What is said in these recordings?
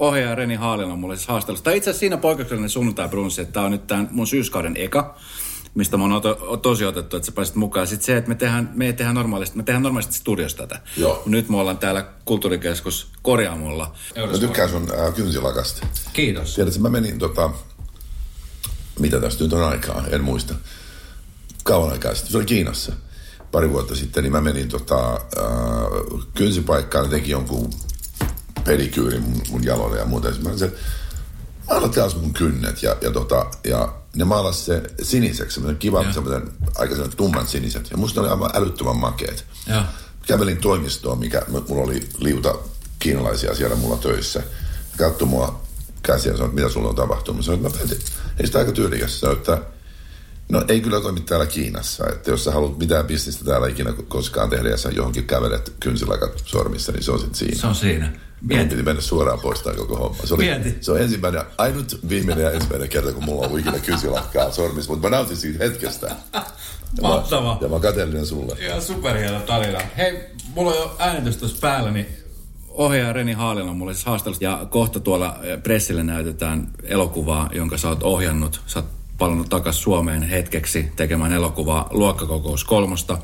ohjaaja Reni Haalila on mulle siis haastelussa. Tai itse asiassa siinä poikkeuksellinen sunnuntai brunssi, että tämä on nyt tämän mun syyskauden eka mistä mä oon to, tosi otettu, että sä pääsit mukaan. Sitten se, että me tehdään, me tehdään normaalisti, me tehdään normaalisti studiosta tätä. Joo. Nyt me ollaan täällä kulttuurikeskus Korjaamolla. Mä tykkään sun äh, kynsilakasta. Kiitos. Tiedätkö, mä menin tota, mitä tästä nyt on aikaa, en muista. Kauan aikaa sitten, se oli Kiinassa pari vuotta sitten, niin mä menin tota, äh, kynsipaikkaan ja tekin jonkun pedikyyrin mun, mun jaloille ja muuta. Sitten mä sanoin, maalat taas mun kynnet ja, ja, tota, ja ne maalas se siniseksi, semmoinen kiva, semmoinen aika semmoinen tumman siniset. Ja musta ne oli aivan älyttömän makeet. Ja. Kävelin toimistoon, mikä mulla oli liuta kiinalaisia siellä mulla töissä. Katso mua käsiä ja sanoi, että mitä sulla on tapahtunut. Sanoin, että mä ei sitä aika tyylikäs. Sanoin, että no ei kyllä toimi täällä Kiinassa. Että jos sä haluat mitään bisnistä täällä ikinä koskaan tehdä ja sä johonkin kävelet kynsilakat sormissa, niin se on sitten siinä. Se on siinä. Piti mennä suoraan pois tämä koko homma. Se, oli, Mieti. se on ensimmäinen, ainut viimeinen ja ensimmäinen kerta, kun mulla on ikinä kynsilakkaa sormissa, mutta mä nautin siitä hetkestä. Ja Mahtavaa. Mä, ja mä kateellinen sulle. Ihan superhieno tarina. Hei, mulla on jo äänitys tuossa päällä, niin ohjaaja Reni Haalila on mulle siis haastelussa. Ja kohta tuolla pressille näytetään elokuvaa, jonka sä oot ohjannut. Sä oot palannut takaisin Suomeen hetkeksi tekemään elokuvaa Luokkakokous kolmosta.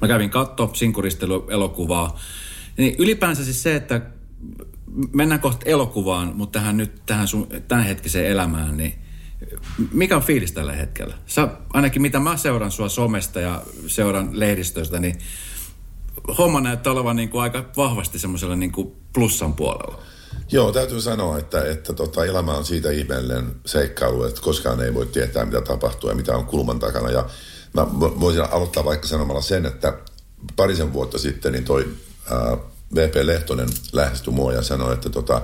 Mä kävin katto sinkuristelu elokuvaa. Niin ylipäänsä siis se, että mennään kohta elokuvaan, mutta tähän nyt tähän sun tämänhetkiseen elämään, niin mikä on fiilis tällä hetkellä? Sä, ainakin mitä mä seuran sua somesta ja seuran lehdistöstä, niin homma näyttää olevan niin kuin aika vahvasti semmoisella niin kuin plussan puolella. Joo, täytyy sanoa, että, että tota, elämä on siitä ihmeellinen seikkailu, että koskaan ei voi tietää, mitä tapahtuu ja mitä on kulman takana. Ja mä voisin aloittaa vaikka sanomalla sen, että parisen vuotta sitten niin toi ää, VP Lehtonen lähestyi mua ja sanoi, että, tota,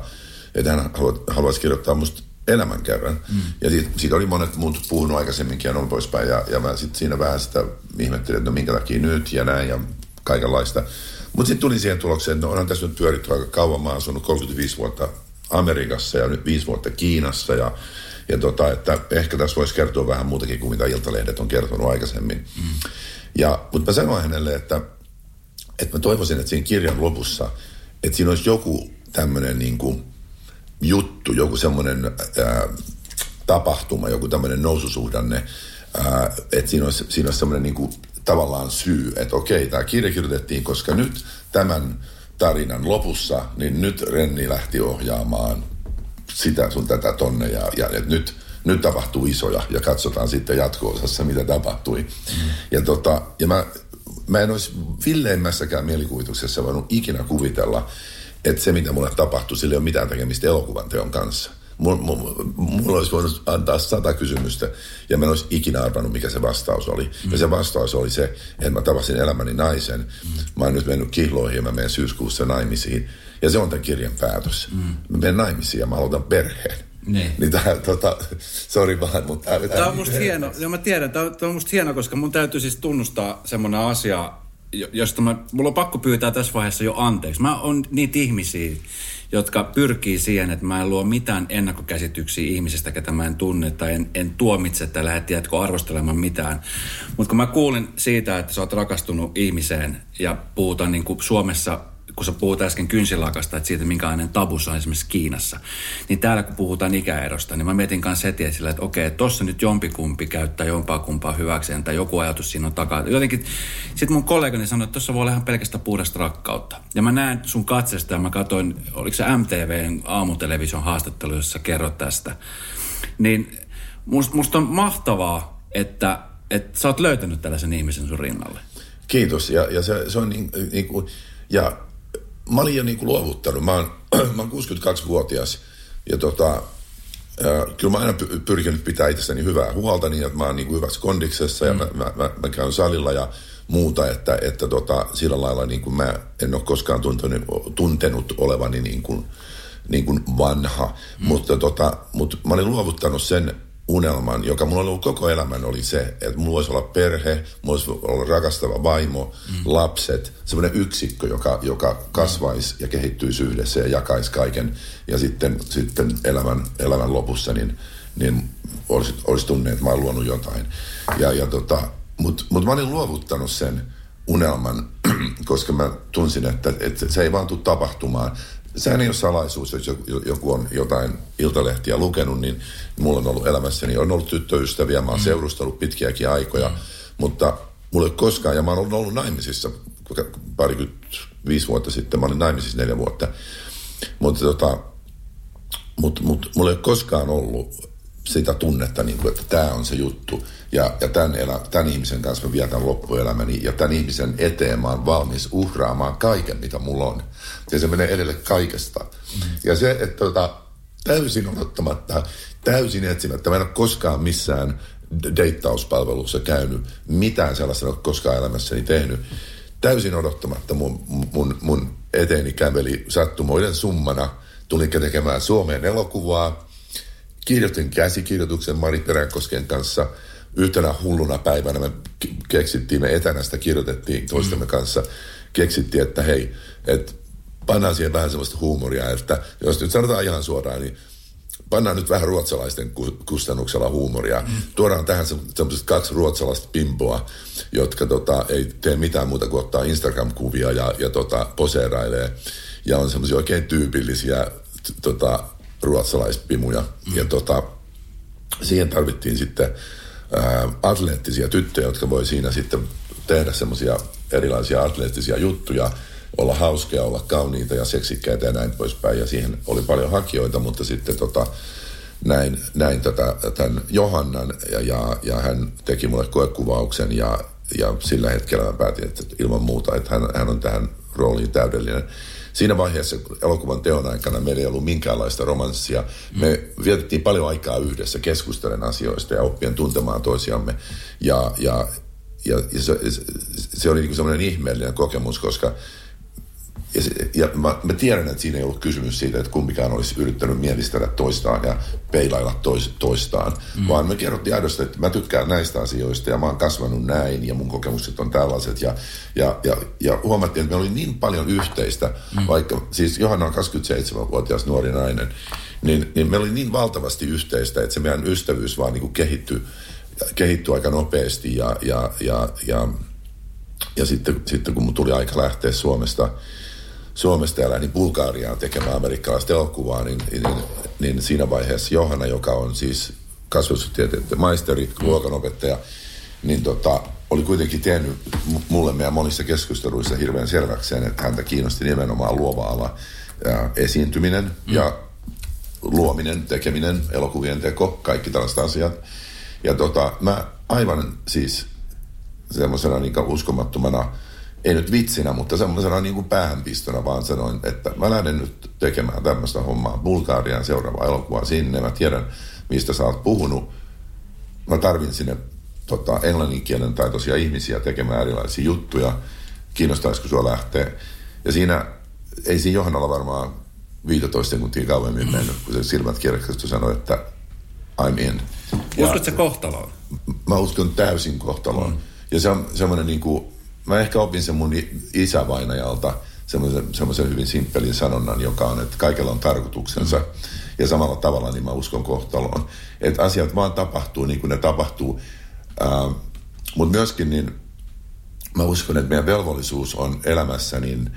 että hän haluaisi kirjoittaa musta elämän kerran. Mm. Ja siitä, siitä, oli monet muut puhunut aikaisemminkin ja noin poispäin. Ja, ja mä sitten siinä vähän sitä ihmettelin, että no minkä takia nyt ja näin ja kaikenlaista. Mutta sitten tuli siihen tulokseen, että no onhan tässä nyt pyöritty aika kauan. Mä oon asunut 35 vuotta Amerikassa ja nyt 5 vuotta Kiinassa. Ja, ja tota, että ehkä tässä voisi kertoa vähän muutakin kuin mitä Iltalehdet on kertonut aikaisemmin. Mm. Ja, mutta mä sanoin hänelle, että, että mä toivoisin, että siinä kirjan lopussa, että siinä olisi joku tämmöinen niin kuin juttu, joku semmoinen ää, tapahtuma, joku tämmöinen noususuhdanne, ää, että siinä olisi, siinä olisi semmoinen niin kuin, tavallaan syy, että okei, tämä kirja kirjoitettiin, koska nyt tämän tarinan lopussa, niin nyt Renni lähti ohjaamaan sitä sun tätä tonne ja, ja et nyt, nyt tapahtuu isoja ja katsotaan sitten jatko-osassa, mitä tapahtui. Mm. Ja, tota, ja mä, mä en olisi villeimmässäkään mielikuvituksessa voinut ikinä kuvitella, että se mitä mulle tapahtui, sillä ei ole mitään tekemistä elokuvan teon kanssa. Mulla, mulla olisi voinut antaa sata kysymystä ja mä en olisi ikinä arvannut, mikä se vastaus oli. Mm. Ja se vastaus oli se, että mä tavasin elämäni naisen. Mm. Mä oon nyt mennyt kihloihin ja mä menen syyskuussa naimisiin. Ja se on tämän kirjan päätös. Mm. Mä menen naimisiin ja mä aloitan perheen. Niin. Niin tää, tota, sori vaan, mutta... Tää, tämä on musta hieno, ja mä tiedän, tämä on, tämä on musta hieno, koska mun täytyy siis tunnustaa semmoinen asia, josta mä, mulla on pakko pyytää tässä vaiheessa jo anteeksi. Mä oon niitä ihmisiä, jotka pyrkii siihen, että mä en luo mitään ennakkokäsityksiä ihmisestä, ketä mä en tunne, tai en, en tuomitse tai lähde tiedätkö arvostelemaan mitään. Mutta kun mä kuulin siitä, että sä oot rakastunut ihmiseen ja puhutaan niin kuin Suomessa kun sä puhut äsken kynsilakasta, että siitä minkälainen tabu on esimerkiksi Kiinassa, niin täällä kun puhutaan ikäerosta, niin mä mietin kanssa heti sillä, että okei, tossa nyt jompikumpi käyttää jompaa kumpaa hyväkseen, tai joku ajatus siinä on takaa. Jotenkin, sitten mun kollegani sanoi, että tuossa voi olla ihan pelkästään puhdasta rakkautta. Ja mä näen sun katsesta ja mä katsoin, oliko se MTVn aamutelevision haastattelu, jossa kerrot tästä. Niin musta on mahtavaa, että, että sä oot löytänyt tällaisen ihmisen sun rinnalle. Kiitos. Ja, ja se, se on niin, niin kuin, ja mä olin jo niin kuin luovuttanut. Mä oon, mä oon 62-vuotias ja tota, äh, kyllä mä aina pyrkinyt pitää itsestäni hyvää huolta niin, että mä oon niin kuin hyvässä kondiksessa ja mm. mä, mä, mä, mä, käyn salilla ja muuta, että, että tota, sillä lailla niin kuin mä en ole koskaan tuntenut, tuntenut olevani niin kuin, niin kuin vanha, mm. mutta, tota, mutta mä olin luovuttanut sen unelman, joka mulla on ollut koko elämän, oli se, että mulla voisi olla perhe, mulla voisi olla rakastava vaimo, mm. lapset, semmoinen yksikkö, joka, joka kasvaisi ja kehittyisi yhdessä ja jakaisi kaiken. Ja sitten, sitten elämän, elämän lopussa niin, niin olisi, olisi tunne, että mä oon luonut jotain. Ja, ja tota, Mutta mut mä olin luovuttanut sen unelman, koska mä tunsin, että, että se ei vaan tule tapahtumaan sehän ei ole salaisuus, jos joku on jotain iltalehtiä lukenut, niin mulla on ollut elämässäni, on ollut tyttöystäviä, mä oon mm. seurustellut pitkiäkin aikoja, mm. mutta mulla ei ole koskaan, ja mä oon ollut naimisissa parikymmentä viisi vuotta sitten, mä olin naimisissa neljä vuotta, mutta tota, mut, mut, mulla ei ole koskaan ollut sitä tunnetta, niin kuin, että tämä on se juttu. Ja, ja tämän, elä, tämän ihmisen kanssa mä vietän loppuelämäni ja tämän ihmisen eteen mä oon valmis uhraamaan kaiken, mitä mulla on. Ja se menee edelle kaikesta. Mm. Ja se, että tota, täysin odottamatta, täysin etsimättä, mä en ole koskaan missään deittauspalvelussa käynyt, mitään sellaista en ole koskaan elämässäni tehnyt. Täysin odottamatta mun, mun, mun eteeni käveli sattumoiden summana, tulin tekemään Suomeen elokuvaa, kirjoitin käsikirjoituksen Mari Peränkosken kanssa – yhtenä hulluna päivänä me keksittiin, me etänä sitä kirjoitettiin toistemme mm. kanssa, keksittiin, että hei, että pannaan siihen vähän sellaista huumoria, että jos nyt sanotaan ihan suoraan, niin pannaan nyt vähän ruotsalaisten kustannuksella huumoria. Mm. Tuodaan tähän semmoiset kaksi ruotsalaista pimpoa, jotka tota, ei tee mitään muuta kuin ottaa Instagram-kuvia ja, ja tota, poseerailee. Ja on semmoisia oikein tyypillisiä tota, ruotsalaispimuja. Mm. Ja tota, siihen tarvittiin sitten ää, atleettisia tyttöjä, jotka voi siinä sitten tehdä semmoisia erilaisia atleettisia juttuja, olla hauskeja, olla kauniita ja seksikkäitä ja näin poispäin. Ja siihen oli paljon hakijoita, mutta sitten tota, näin, näin tätä, tämän Johannan ja, ja, ja hän teki mulle koekuvauksen ja, ja sillä hetkellä mä päätin, että ilman muuta, että hän, hän on tähän rooliin täydellinen. Siinä vaiheessa elokuvan teon aikana meillä ei ollut minkäänlaista romanssia. Me vietettiin paljon aikaa yhdessä keskustelen asioista ja oppien tuntemaan toisiamme. Ja, ja, ja, ja se, se oli niin semmoinen ihmeellinen kokemus, koska ja, se, ja mä, mä tiedän, että siinä ei ollut kysymys siitä, että kumpikaan olisi yrittänyt mielistellä toistaan ja peilailla tois, toistaan, mm. vaan me kerrottiin aidosti, että mä tykkään näistä asioista ja mä oon kasvanut näin ja mun kokemukset on tällaiset. Ja, ja, ja, ja huomattiin, että meillä oli niin paljon yhteistä, mm. vaikka siis Johanna on 27-vuotias nuori nainen, niin, niin meillä oli niin valtavasti yhteistä, että se meidän ystävyys vaan niin kuin kehittyi, kehittyi aika nopeasti ja, ja, ja, ja, ja sitten, sitten kun mun tuli aika lähteä Suomesta – Suomesta ja lähdin Bulgariaan tekemään amerikkalaista elokuvaa, niin, niin, niin siinä vaiheessa Johanna, joka on siis kasvatustieteiden maisteri, luokanopettaja, niin tota, oli kuitenkin tehnyt mulle meidän monissa keskusteluissa hirveän selväkseen, että häntä kiinnosti nimenomaan luova ala ja esiintyminen mm. ja luominen, tekeminen, elokuvien teko, kaikki tällaiset asiat. Ja tota, mä aivan siis semmoisena niin uskomattomana ei nyt vitsinä, mutta semmoisena niin kuin päähänpistona vaan sanoin, että mä lähden nyt tekemään tämmöistä hommaa Bulgarian seuraava elokuva sinne. Mä tiedän, mistä sä oot puhunut. Mä tarvin sinne tota, englanninkielen taitoisia ihmisiä tekemään erilaisia juttuja. Kiinnostaisiko sua lähteä? Ja siinä, ei siinä Johannalla varmaan 15 sekuntia kauemmin mennyt, kun se silmät kirkkaasti sanoi, että I'm in. Uskotko kohtaloon? Mä uskon täysin kohtaloon. Mm. Ja se on semmoinen niin kuin, mä ehkä opin sen mun isävainajalta semmoisen, hyvin simppelin sanonnan, joka on, että kaikella on tarkoituksensa. Ja samalla tavalla niin mä uskon kohtaloon. Että asiat vaan tapahtuu niin kuin ne tapahtuu. Mutta myöskin niin mä uskon, että meidän velvollisuus on elämässä niin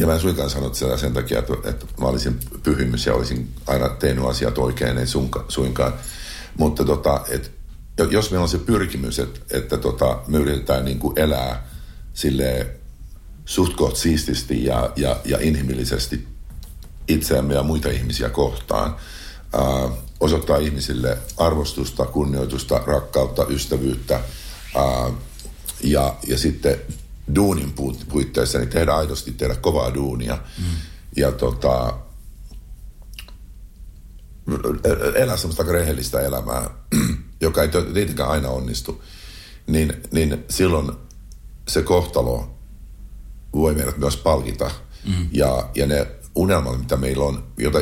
ja mä en suinkaan sano sitä sen takia, että, että mä olisin pyhimys ja olisin aina tehnyt asiat oikein, ei suinkaan. Mutta tota, että jos meillä on se pyrkimys, että, että tota, me yritetään niin kuin elää sille suht koht siististi ja, ja, ja inhimillisesti itseämme ja muita ihmisiä kohtaan, ää, osoittaa ihmisille arvostusta, kunnioitusta, rakkautta, ystävyyttä ää, ja, ja sitten duunin puitteissa niin tehdä aidosti tehdä kovaa duunia. Mm. Ja tota, elää semmoista rehellistä elämää joka ei tietenkään aina onnistu, niin, niin silloin se kohtalo voi meidät myös palkita. Mm. Ja, ja ne unelmat, mitä meillä on, jota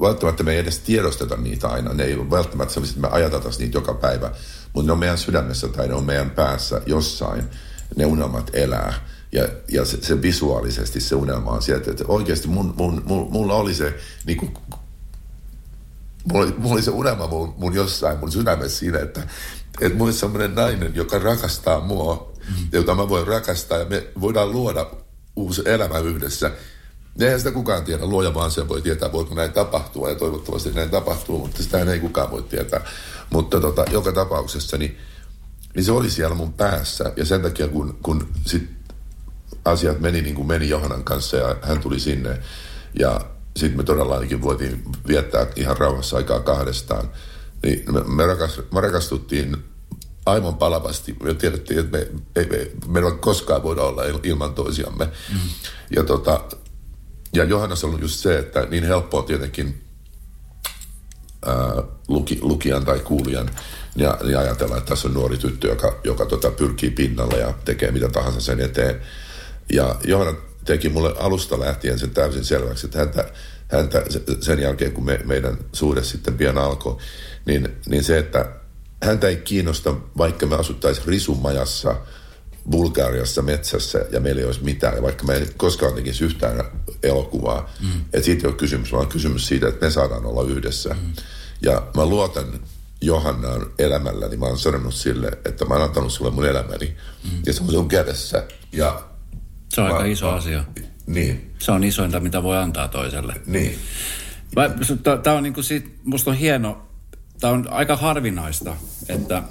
välttämättä me ei edes tiedosteta niitä aina. Ne ei ole välttämättä sellaisia, että me ajateltaisiin niitä joka päivä, mutta ne on meidän sydämessä tai ne on meidän päässä jossain. Ne unelmat elää. Ja, ja se, se visuaalisesti se unelma on sieltä, että oikeasti mun, mun, mun, mulla oli se niin kuin mulla oli, mulla oli se unelma mun, mun jossain mun sydämessä siinä, että, että mulla olisi sellainen nainen, joka rakastaa mua, mm. jota mä voin rakastaa ja me voidaan luoda uusi elämä yhdessä Eihän sitä kukaan tiedä. Luoja vaan se voi tietää, voiko näin tapahtua. Ja toivottavasti näin tapahtuu, mutta sitä ei kukaan voi tietää. Mutta tota, joka tapauksessa, niin, niin se oli siellä mun päässä. Ja sen takia, kun, kun sit asiat meni niin kuin meni Johanan kanssa ja hän tuli sinne. Ja sitten me todellakin voitiin viettää ihan rauhassa aikaa kahdestaan. Niin me, me, rakas, me rakastuttiin aivan palavasti. Me tiedettiin, että me, ei, me, me ei koskaan voida olla ilman toisiamme. Mm. Ja, tota, ja Johannes on just se, että niin helppoa tietenkin ää, luki, lukijan tai kuulijan ja, ja ajatella, että tässä on nuori tyttö, joka, joka tota, pyrkii pinnalle ja tekee mitä tahansa sen eteen. Ja Johanna teki mulle alusta lähtien sen täysin selväksi, että häntä, häntä sen jälkeen, kun me, meidän suhde sitten pian alkoi, niin, niin se, että häntä ei kiinnosta, vaikka me asuttaisiin risumajassa Bulgariassa metsässä ja meillä ei olisi mitään, ja vaikka me ei koskaan tekisi yhtään elokuvaa, mm. että siitä ei ole kysymys, vaan kysymys siitä, että me saadaan olla yhdessä. Mm. Ja mä luotan Johannaan elämälläni, mä oon sanonut sille, että mä oon antanut sulle mun elämäni, mm. ja se on sun kädessä. Ja se on mä, aika iso asia. Niin. Se on isointa, mitä voi antaa toiselle. Niin. Tämä on niin kuin siitä, musta on hieno, tämä on aika harvinaista, että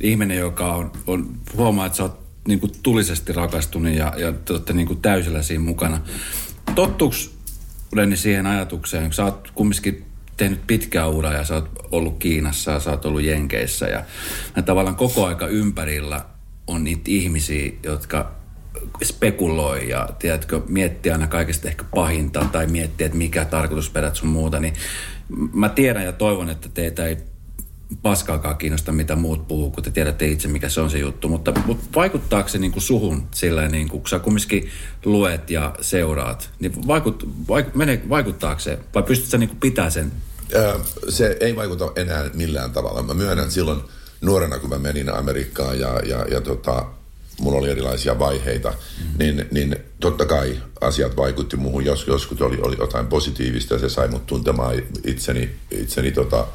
ihminen, joka on, on huomaa, että sä oot niin kuin tulisesti rakastunut ja, ja te olette niin kuin täysillä siinä mukana. Tottuuks Lenni siihen ajatukseen, kun sä oot kumminkin tehnyt pitkää uraa ja sä oot ollut Kiinassa ja sä oot ollut Jenkeissä ja, ja tavallaan koko aika ympärillä on niitä ihmisiä, jotka spekuloi ja tiedätkö, miettii aina kaikesta ehkä pahinta tai miettii, että mikä tarkoitusperät sun muuta, niin mä tiedän ja toivon, että teitä ei paskaakaan kiinnosta, mitä muut puhuu, kun te tiedätte itse, mikä se on se juttu. Mutta, mutta vaikuttaako se niin kuin suhun silleen, niin kuin, kun sä kumminkin luet ja seuraat, niin vaikut, vaik, mene, vaikuttaako se, vai pystytkö sä niin kuin pitää sen? Se ei vaikuta enää millään tavalla. Mä myönnän silloin nuorena, kun mä menin Amerikkaan ja, ja, ja tota, mulla oli erilaisia vaiheita, mm. niin, niin totta kai asiat vaikutti muuhun. Jos, joskus oli, oli jotain positiivista ja se sai mut tuntemaan itseni, itseni tota,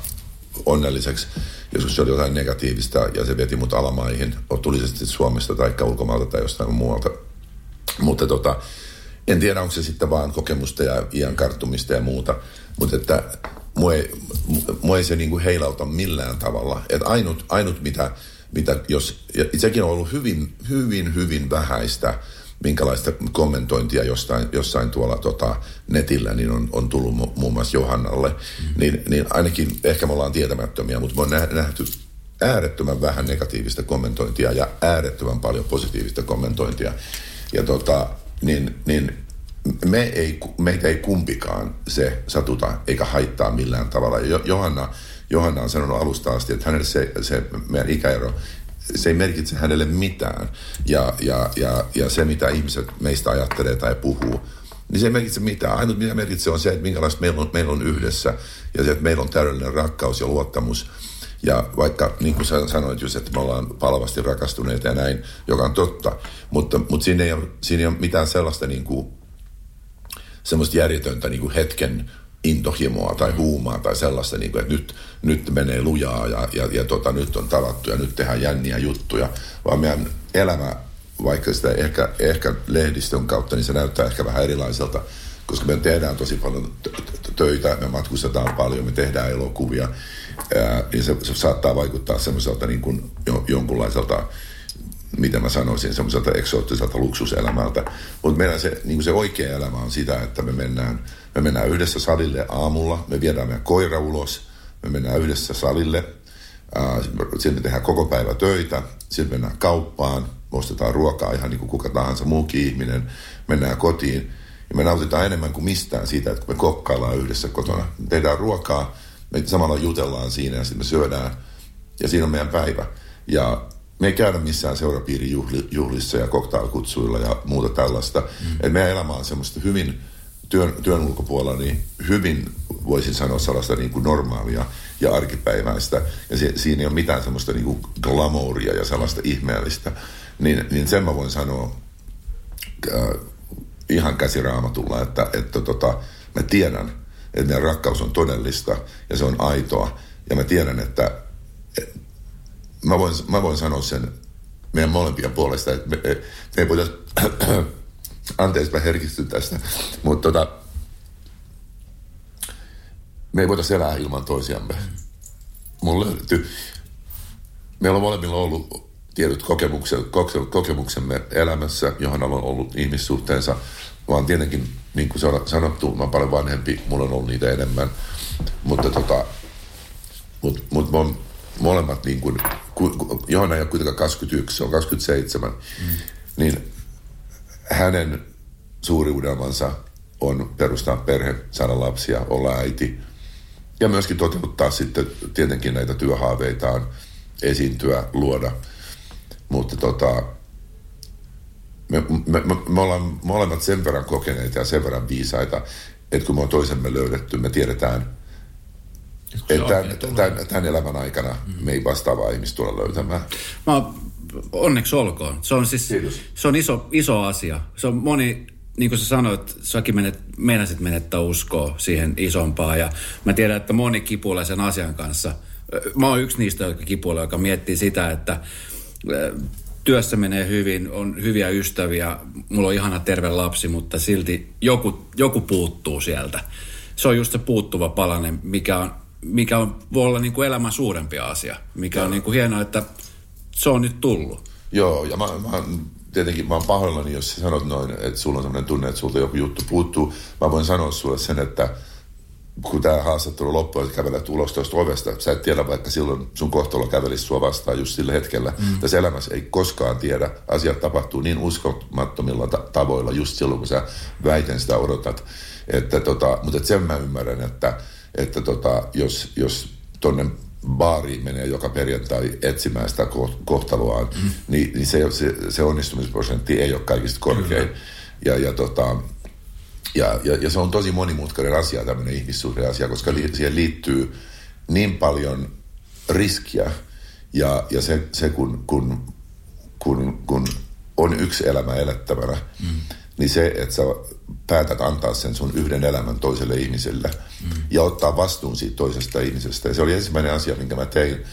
onnelliseksi. Joskus se oli jotain negatiivista ja se veti mut alamaihin, tuli se sitten Suomesta tai ulkomaalta tai jostain muualta. Mutta tota, en tiedä, onko se sitten vaan kokemusta ja iän karttumista ja muuta, mutta että mua ei, mua ei se niinku heilauta millään tavalla. Että ainut, ainut mitä mitä jos, ja sekin on ollut hyvin, hyvin, hyvin vähäistä, minkälaista kommentointia jostain, jossain tuolla tota, netillä niin on, on tullut mu, muun muassa Johannalle, mm. niin, niin ainakin ehkä me ollaan tietämättömiä, mutta me on nähty äärettömän vähän negatiivista kommentointia ja äärettömän paljon positiivista kommentointia. Ja tota, niin, niin me ei, meitä ei kumpikaan se satuta eikä haittaa millään tavalla. Johanna Johanna on sanonut alusta asti, että hänelle se, se meidän ikäero, se ei merkitse hänelle mitään. Ja, ja, ja, ja se, mitä ihmiset meistä ajattelee tai puhuu, niin se ei merkitse mitään. Ainut mitä merkitsee on se, että minkälaista meillä on, meillä on yhdessä ja se, että meillä on täydellinen rakkaus ja luottamus. Ja vaikka, niin kuin sä sanoit just, että me ollaan palavasti rakastuneita ja näin, joka on totta, mutta, mutta siinä, ei ole, siinä ei ole mitään sellaista niin kuin, semmoista järjetöntä niin kuin hetken intohimoa tai huumaa tai sellaista, niin kuin, että nyt, nyt menee lujaa ja, ja, ja tota, nyt on tavattu ja nyt tehdään jänniä juttuja, vaan meidän elämä, vaikka sitä ehkä, ehkä lehdistön kautta, niin se näyttää ehkä vähän erilaiselta, koska me tehdään tosi paljon töitä, me matkustetaan paljon, me tehdään elokuvia, ää, niin se, se saattaa vaikuttaa semmoiselta niin kuin jonkunlaiselta miten mä sanoisin, semmoiselta eksoottiselta luksuselämältä. Mutta meidän se, niin se oikea elämä on sitä, että me mennään, me mennään yhdessä salille aamulla, me viedään meidän koira ulos, me mennään yhdessä salille, sitten me tehdään koko päivä töitä, sitten mennään kauppaan, ostetaan ruokaa ihan niin kuin kuka tahansa muukin ihminen, mennään kotiin ja me nautitaan enemmän kuin mistään siitä, että kun me kokkaillaan yhdessä kotona. Me tehdään ruokaa, me samalla jutellaan siinä ja sitten me syödään ja siinä on meidän päivä. Ja me ei käydä missään seurapiirijuhlissa ja koktailkutsuilla ja muuta tällaista. Mm. Et meidän elämä on semmoista hyvin työn, työn ulkopuolella niin hyvin, voisin sanoa, sellaista niin kuin normaalia ja arkipäiväistä. Ja se, siinä ei ole mitään semmoista niin kuin glamouria ja sellaista ihmeellistä. Niin, niin sen mä voin sanoa äh, ihan käsiraamatulla, että, että tota, mä tiedän, että meidän rakkaus on todellista ja se on aitoa. Ja mä tiedän, että mä voin, mä voin sanoa sen meidän molempien puolesta, että me, me ei voida Anteeksi, mä herkistyn tästä. Mutta tota, me ei voitaisiin elää ilman toisiamme. Mulla löytyy, meillä on molemmilla ollut tietyt kokemuksemme elämässä, johon on ollut ihmissuhteensa, vaan tietenkin, niin kuin sanottu, mä olen paljon vanhempi, mulla on ollut niitä enemmän, mutta tota, mut, mut on molemmat niin kuin, Johanna ei ole kuitenkaan 21, se on 27, mm. niin hänen suuri unelmansa on perustaa perhe, saada lapsia, olla äiti ja myöskin toteuttaa sitten tietenkin näitä työhaaveitaan, esiintyä, luoda. Mutta tota, me, me, me, me ollaan molemmat sen verran kokeneita ja sen verran viisaita, että kun me on toisemme löydetty, me tiedetään, että tämän, tämän, tämän elämän aikana mm. me ei vastaavaa ihmistä tulla löytämään. Mä onneksi olkoon. Se on siis se on iso, iso asia. Se on moni, niin kuin sä sanoit, säkin menet, meinasit menettää uskoa siihen isompaan. Ja mä tiedän, että moni kipuilee sen asian kanssa. Mä oon yksi niistä, jotka kipuilee, joka miettii sitä, että työssä menee hyvin, on hyviä ystäviä, mulla on ihana terve lapsi, mutta silti joku, joku puuttuu sieltä. Se on just se puuttuva palanen, mikä on, mikä on, voi olla niin kuin elämän suurempi asia, mikä ja. on niin kuin hienoa, että se on nyt tullut. Joo, ja mä, mä tietenkin mä oon pahoillani, jos sä sanot noin, että sulla on sellainen tunne, että sulta joku juttu puuttuu. Mä voin sanoa sulle sen, että kun tämä haastattelu loppuu, että kävelet ulos tuosta ovesta, sä et tiedä vaikka silloin sun kohtalo kävelisi sua vastaan just sillä hetkellä. Mm. Tässä elämässä ei koskaan tiedä. Asiat tapahtuu niin uskomattomilla ta- tavoilla just silloin, kun sä väiten sitä odotat. Että tota, mutta et sen mä ymmärrän, että, että tota, jos, jos tonne baariin menee joka perjantai etsimään sitä kohtaloaan, mm. niin, niin se, se, se onnistumisprosentti ei ole kaikista korkein. Mm. Ja, ja tota, ja, ja, ja se on tosi monimutkainen asia, tämmöinen ihmissuhdeasia, koska li, siihen liittyy niin paljon riskiä. Ja, ja se, se kun, kun, kun, kun on yksi elämä elettävänä, mm. Niin se, että sä päätät antaa sen sun yhden elämän toiselle ihmiselle mm. ja ottaa vastuun siitä toisesta ihmisestä. Ja se oli ensimmäinen asia, minkä mä tein,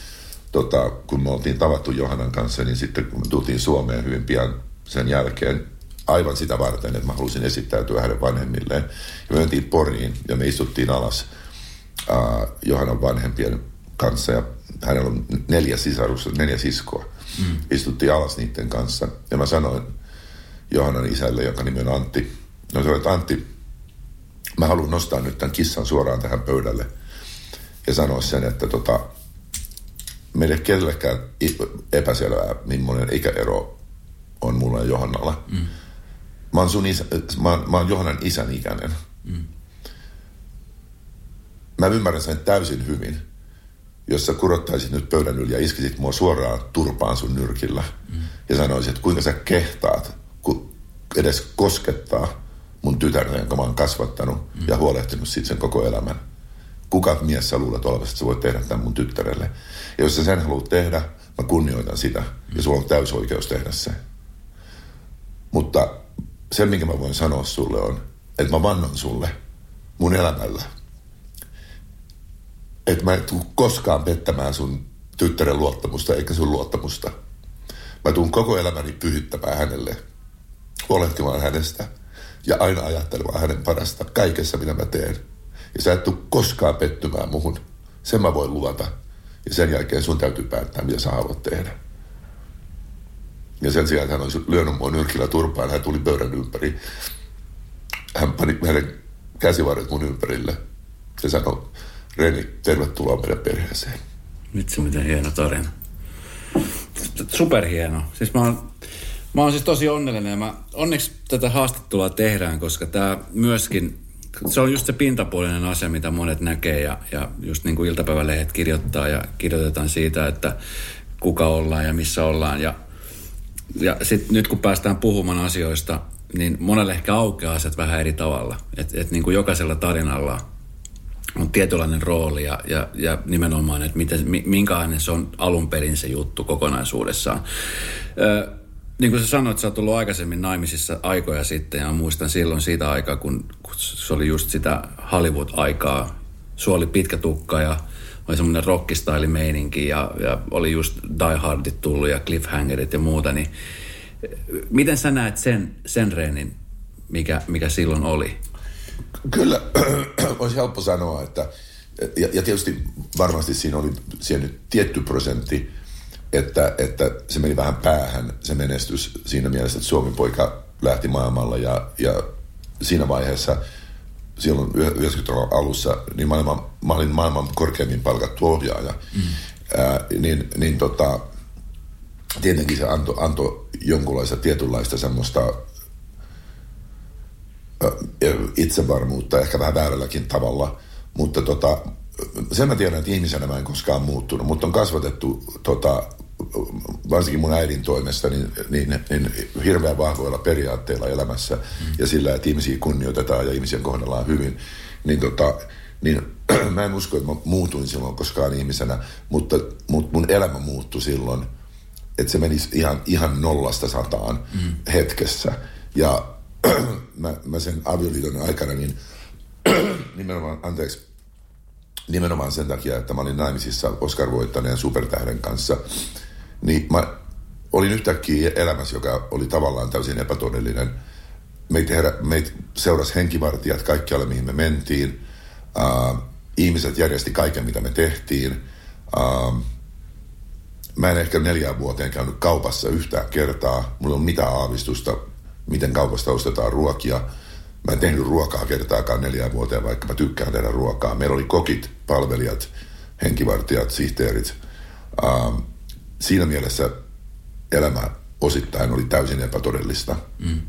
tota, kun me oltiin tavattu Johanan kanssa, niin sitten kun me tultiin Suomeen hyvin pian sen jälkeen, aivan sitä varten, että mä halusin esittäytyä hänen vanhemmilleen. Ja me mentiin Poriin ja me istuttiin alas uh, Johanan vanhempien kanssa ja hänellä on neljä sisarusta, neljä siskoa. Mm. Istuttiin alas niiden kanssa ja mä sanoin Johanan isälle, joka nimi on Antti, no se että Antti, mä haluan nostaa nyt tämän kissan suoraan tähän pöydälle ja sanoa sen, että tota, meille kellekään epäselvää, millainen ikäero on mulla ja Johannalla. Mm mä oon, sun isä, mä, oon, mä oon Johanan isän ikäinen. Mm. Mä ymmärrän sen täysin hyvin, jos sä kurottaisit nyt pöydän yli ja iskisit mua suoraan turpaan sun nyrkillä mm. ja sanoisit, että kuinka sä kehtaat edes koskettaa mun tytärtä, jonka mä oon kasvattanut mm. ja huolehtinut siitä sen koko elämän. Kuka mies sä luulet olevasti, että sä voit tehdä tämän mun tyttärelle? Ja jos sä sen haluat tehdä, mä kunnioitan sitä. Mm. Ja sulla on täysoikeus tehdä se. Mutta se, minkä mä voin sanoa sulle on, että mä vannon sulle mun elämällä, että mä en tule koskaan pettämään sun tyttären luottamusta eikä sun luottamusta. Mä tuun koko elämäni pyhittämään hänelle, huolehtimaan hänestä ja aina ajattelemaan hänen parasta kaikessa, mitä mä teen. Ja sä et tule koskaan pettymään muhun. Sen mä voin luvata. Ja sen jälkeen sun täytyy päättää, mitä sä haluat tehdä. Ja sen sijaan, että hän olisi lyönyt mua nyrkillä turpaan, hän tuli pöydän ympäri. Hän pani hänen käsivarret mun ympärille ja sanoi, Reni, tervetuloa meidän perheeseen. Vitsi, miten hieno tarina. Superhieno. Siis mä oon, mä oon siis tosi onnellinen ja mä, onneksi tätä haastattelua tehdään, koska tämä myöskin, se on just se pintapuolinen asia, mitä monet näkee ja, ja just niin kuin iltapäivälehdet kirjoittaa ja kirjoitetaan siitä, että kuka ollaan ja missä ollaan ja ja sitten nyt kun päästään puhumaan asioista, niin monelle ehkä aukeaa asiat vähän eri tavalla. Että et niin kuin jokaisella tarinalla on tietynlainen rooli ja, ja, ja nimenomaan, että miten, minkälainen se on alun perin se juttu kokonaisuudessaan. Ö, niin kuin sä sanoit, sä oot ollut aikaisemmin naimisissa aikoja sitten ja muistan silloin siitä aikaa, kun, kun se oli just sitä Hollywood-aikaa. Sulla oli pitkä tukka ja oli semmoinen rockistyle-meininki ja, ja oli just Die Hardit tullut ja Cliffhangerit ja muuta, niin miten sä näet sen, sen reenin mikä, mikä silloin oli? Kyllä, olisi helppo sanoa, että ja, ja tietysti varmasti siinä oli siinä nyt tietty prosentti, että, että se meni vähän päähän se menestys siinä mielessä, että Suomen poika lähti maailmalla ja, ja siinä vaiheessa silloin 90-luvun alussa, niin maailman, mä olin maailman korkeimmin palkattu ohjaaja. Mm. Ää, niin, niin tota, tietenkin se antoi anto jonkunlaista tietynlaista semmoista itsevarmuutta, ehkä vähän väärälläkin tavalla. Mutta tota, sen mä tiedän, että ihmisenä mä en koskaan muuttunut, mutta on kasvatettu tota, varsinkin mun äidin toimesta niin, niin, niin hirveän vahvoilla periaatteilla elämässä mm. ja sillä, että ihmisiä kunnioitetaan ja ihmisiä kohdellaan hyvin, niin, tota, niin mä en usko, että mä muutuin silloin koskaan ihmisenä, mutta, mutta mun elämä muuttui silloin, että se menisi ihan, ihan nollasta sataan mm. hetkessä. Ja mä, mä sen avioliiton aikana niin nimenomaan, anteeksi, nimenomaan sen takia, että mä olin naimisissa Oscar-voittaneen supertähden kanssa, niin mä olin yhtäkkiä elämässä, joka oli tavallaan täysin epätodellinen. Meitä, herä, meitä seurasi henkivartijat kaikkialle, mihin me mentiin. Uh, ihmiset järjesti kaiken, mitä me tehtiin. Uh, mä en ehkä neljään vuoteen käynyt kaupassa yhtään kertaa. Mulla on mitään aavistusta, miten kaupasta ostetaan ruokia. Mä en tehnyt ruokaa kertaakaan neljään vuoteen, vaikka mä tykkään tehdä ruokaa. Meillä oli kokit, palvelijat, henkivartijat, sihteerit. Uh, siinä mielessä elämä osittain oli täysin epätodellista. Mm.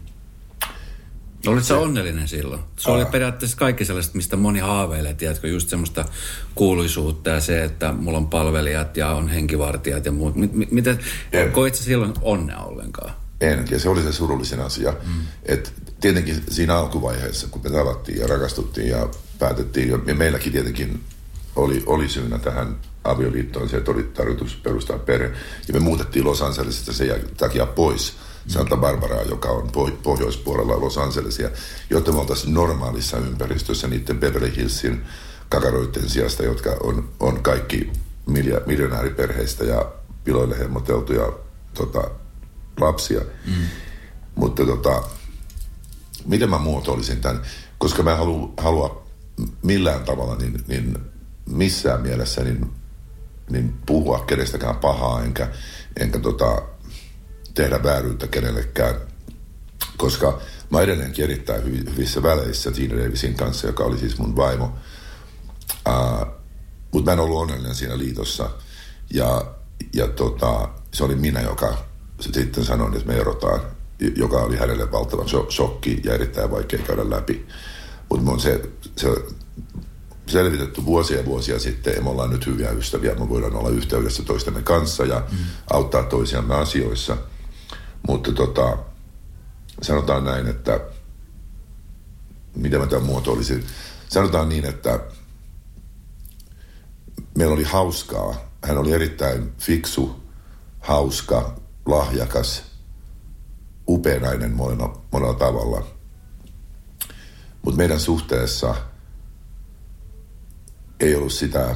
Olit sä onnellinen silloin? Se oli periaatteessa kaikki sellaista, mistä moni haaveilee, tiedätkö, just semmoista kuuluisuutta ja se, että mulla on palvelijat ja on henkivartijat ja muut. M- miten, koit sä silloin onnea ollenkaan? En, ja se oli se surullisin asia. Mm. Että tietenkin siinä alkuvaiheessa, kun me tavattiin ja rakastuttiin ja päätettiin, ja meilläkin tietenkin oli, oli syynä tähän avioliittoon se, että oli tarkoitus perustaa perhe. Ja me muutettiin Los Angelesista sen takia pois Santa Barbaraa, joka on pohjoispuolella Los Angelesia, jotta me oltaisiin normaalissa ympäristössä niiden Beverly Hillsin kakaroiden sijasta, jotka on, on kaikki miljonääriperheistä ja piloille hemmoteltuja tota, lapsia. Mm. Mutta tota, miten mä muotoilisin tämän? Koska mä en halua, halua millään tavalla niin, niin missään mielessä niin niin puhua kenestäkään pahaa, enkä, enkä tota, tehdä vääryyttä kenellekään, koska mä edelleenkin erittäin hyvissä väleissä Gina Davisin kanssa, joka oli siis mun vaimo. Uh, Mutta mä en ollut onnellinen siinä liitossa. Ja, ja tota, se oli minä, joka sitten sanoi, että me erotaan, joka oli hänelle valtavan shokki ja erittäin vaikea käydä läpi. Mutta se, se selvitetty vuosia ja vuosia sitten ja me ollaan nyt hyviä ystäviä. Me voidaan olla yhteydessä toistemme kanssa ja mm. auttaa toisiamme asioissa. Mutta tota, sanotaan näin, että miten mä tämän muotoilisin. Sanotaan niin, että meillä oli hauskaa. Hän oli erittäin fiksu, hauska, lahjakas, upeanainen monella, monella tavalla. Mutta meidän suhteessa – ei ollut sitä...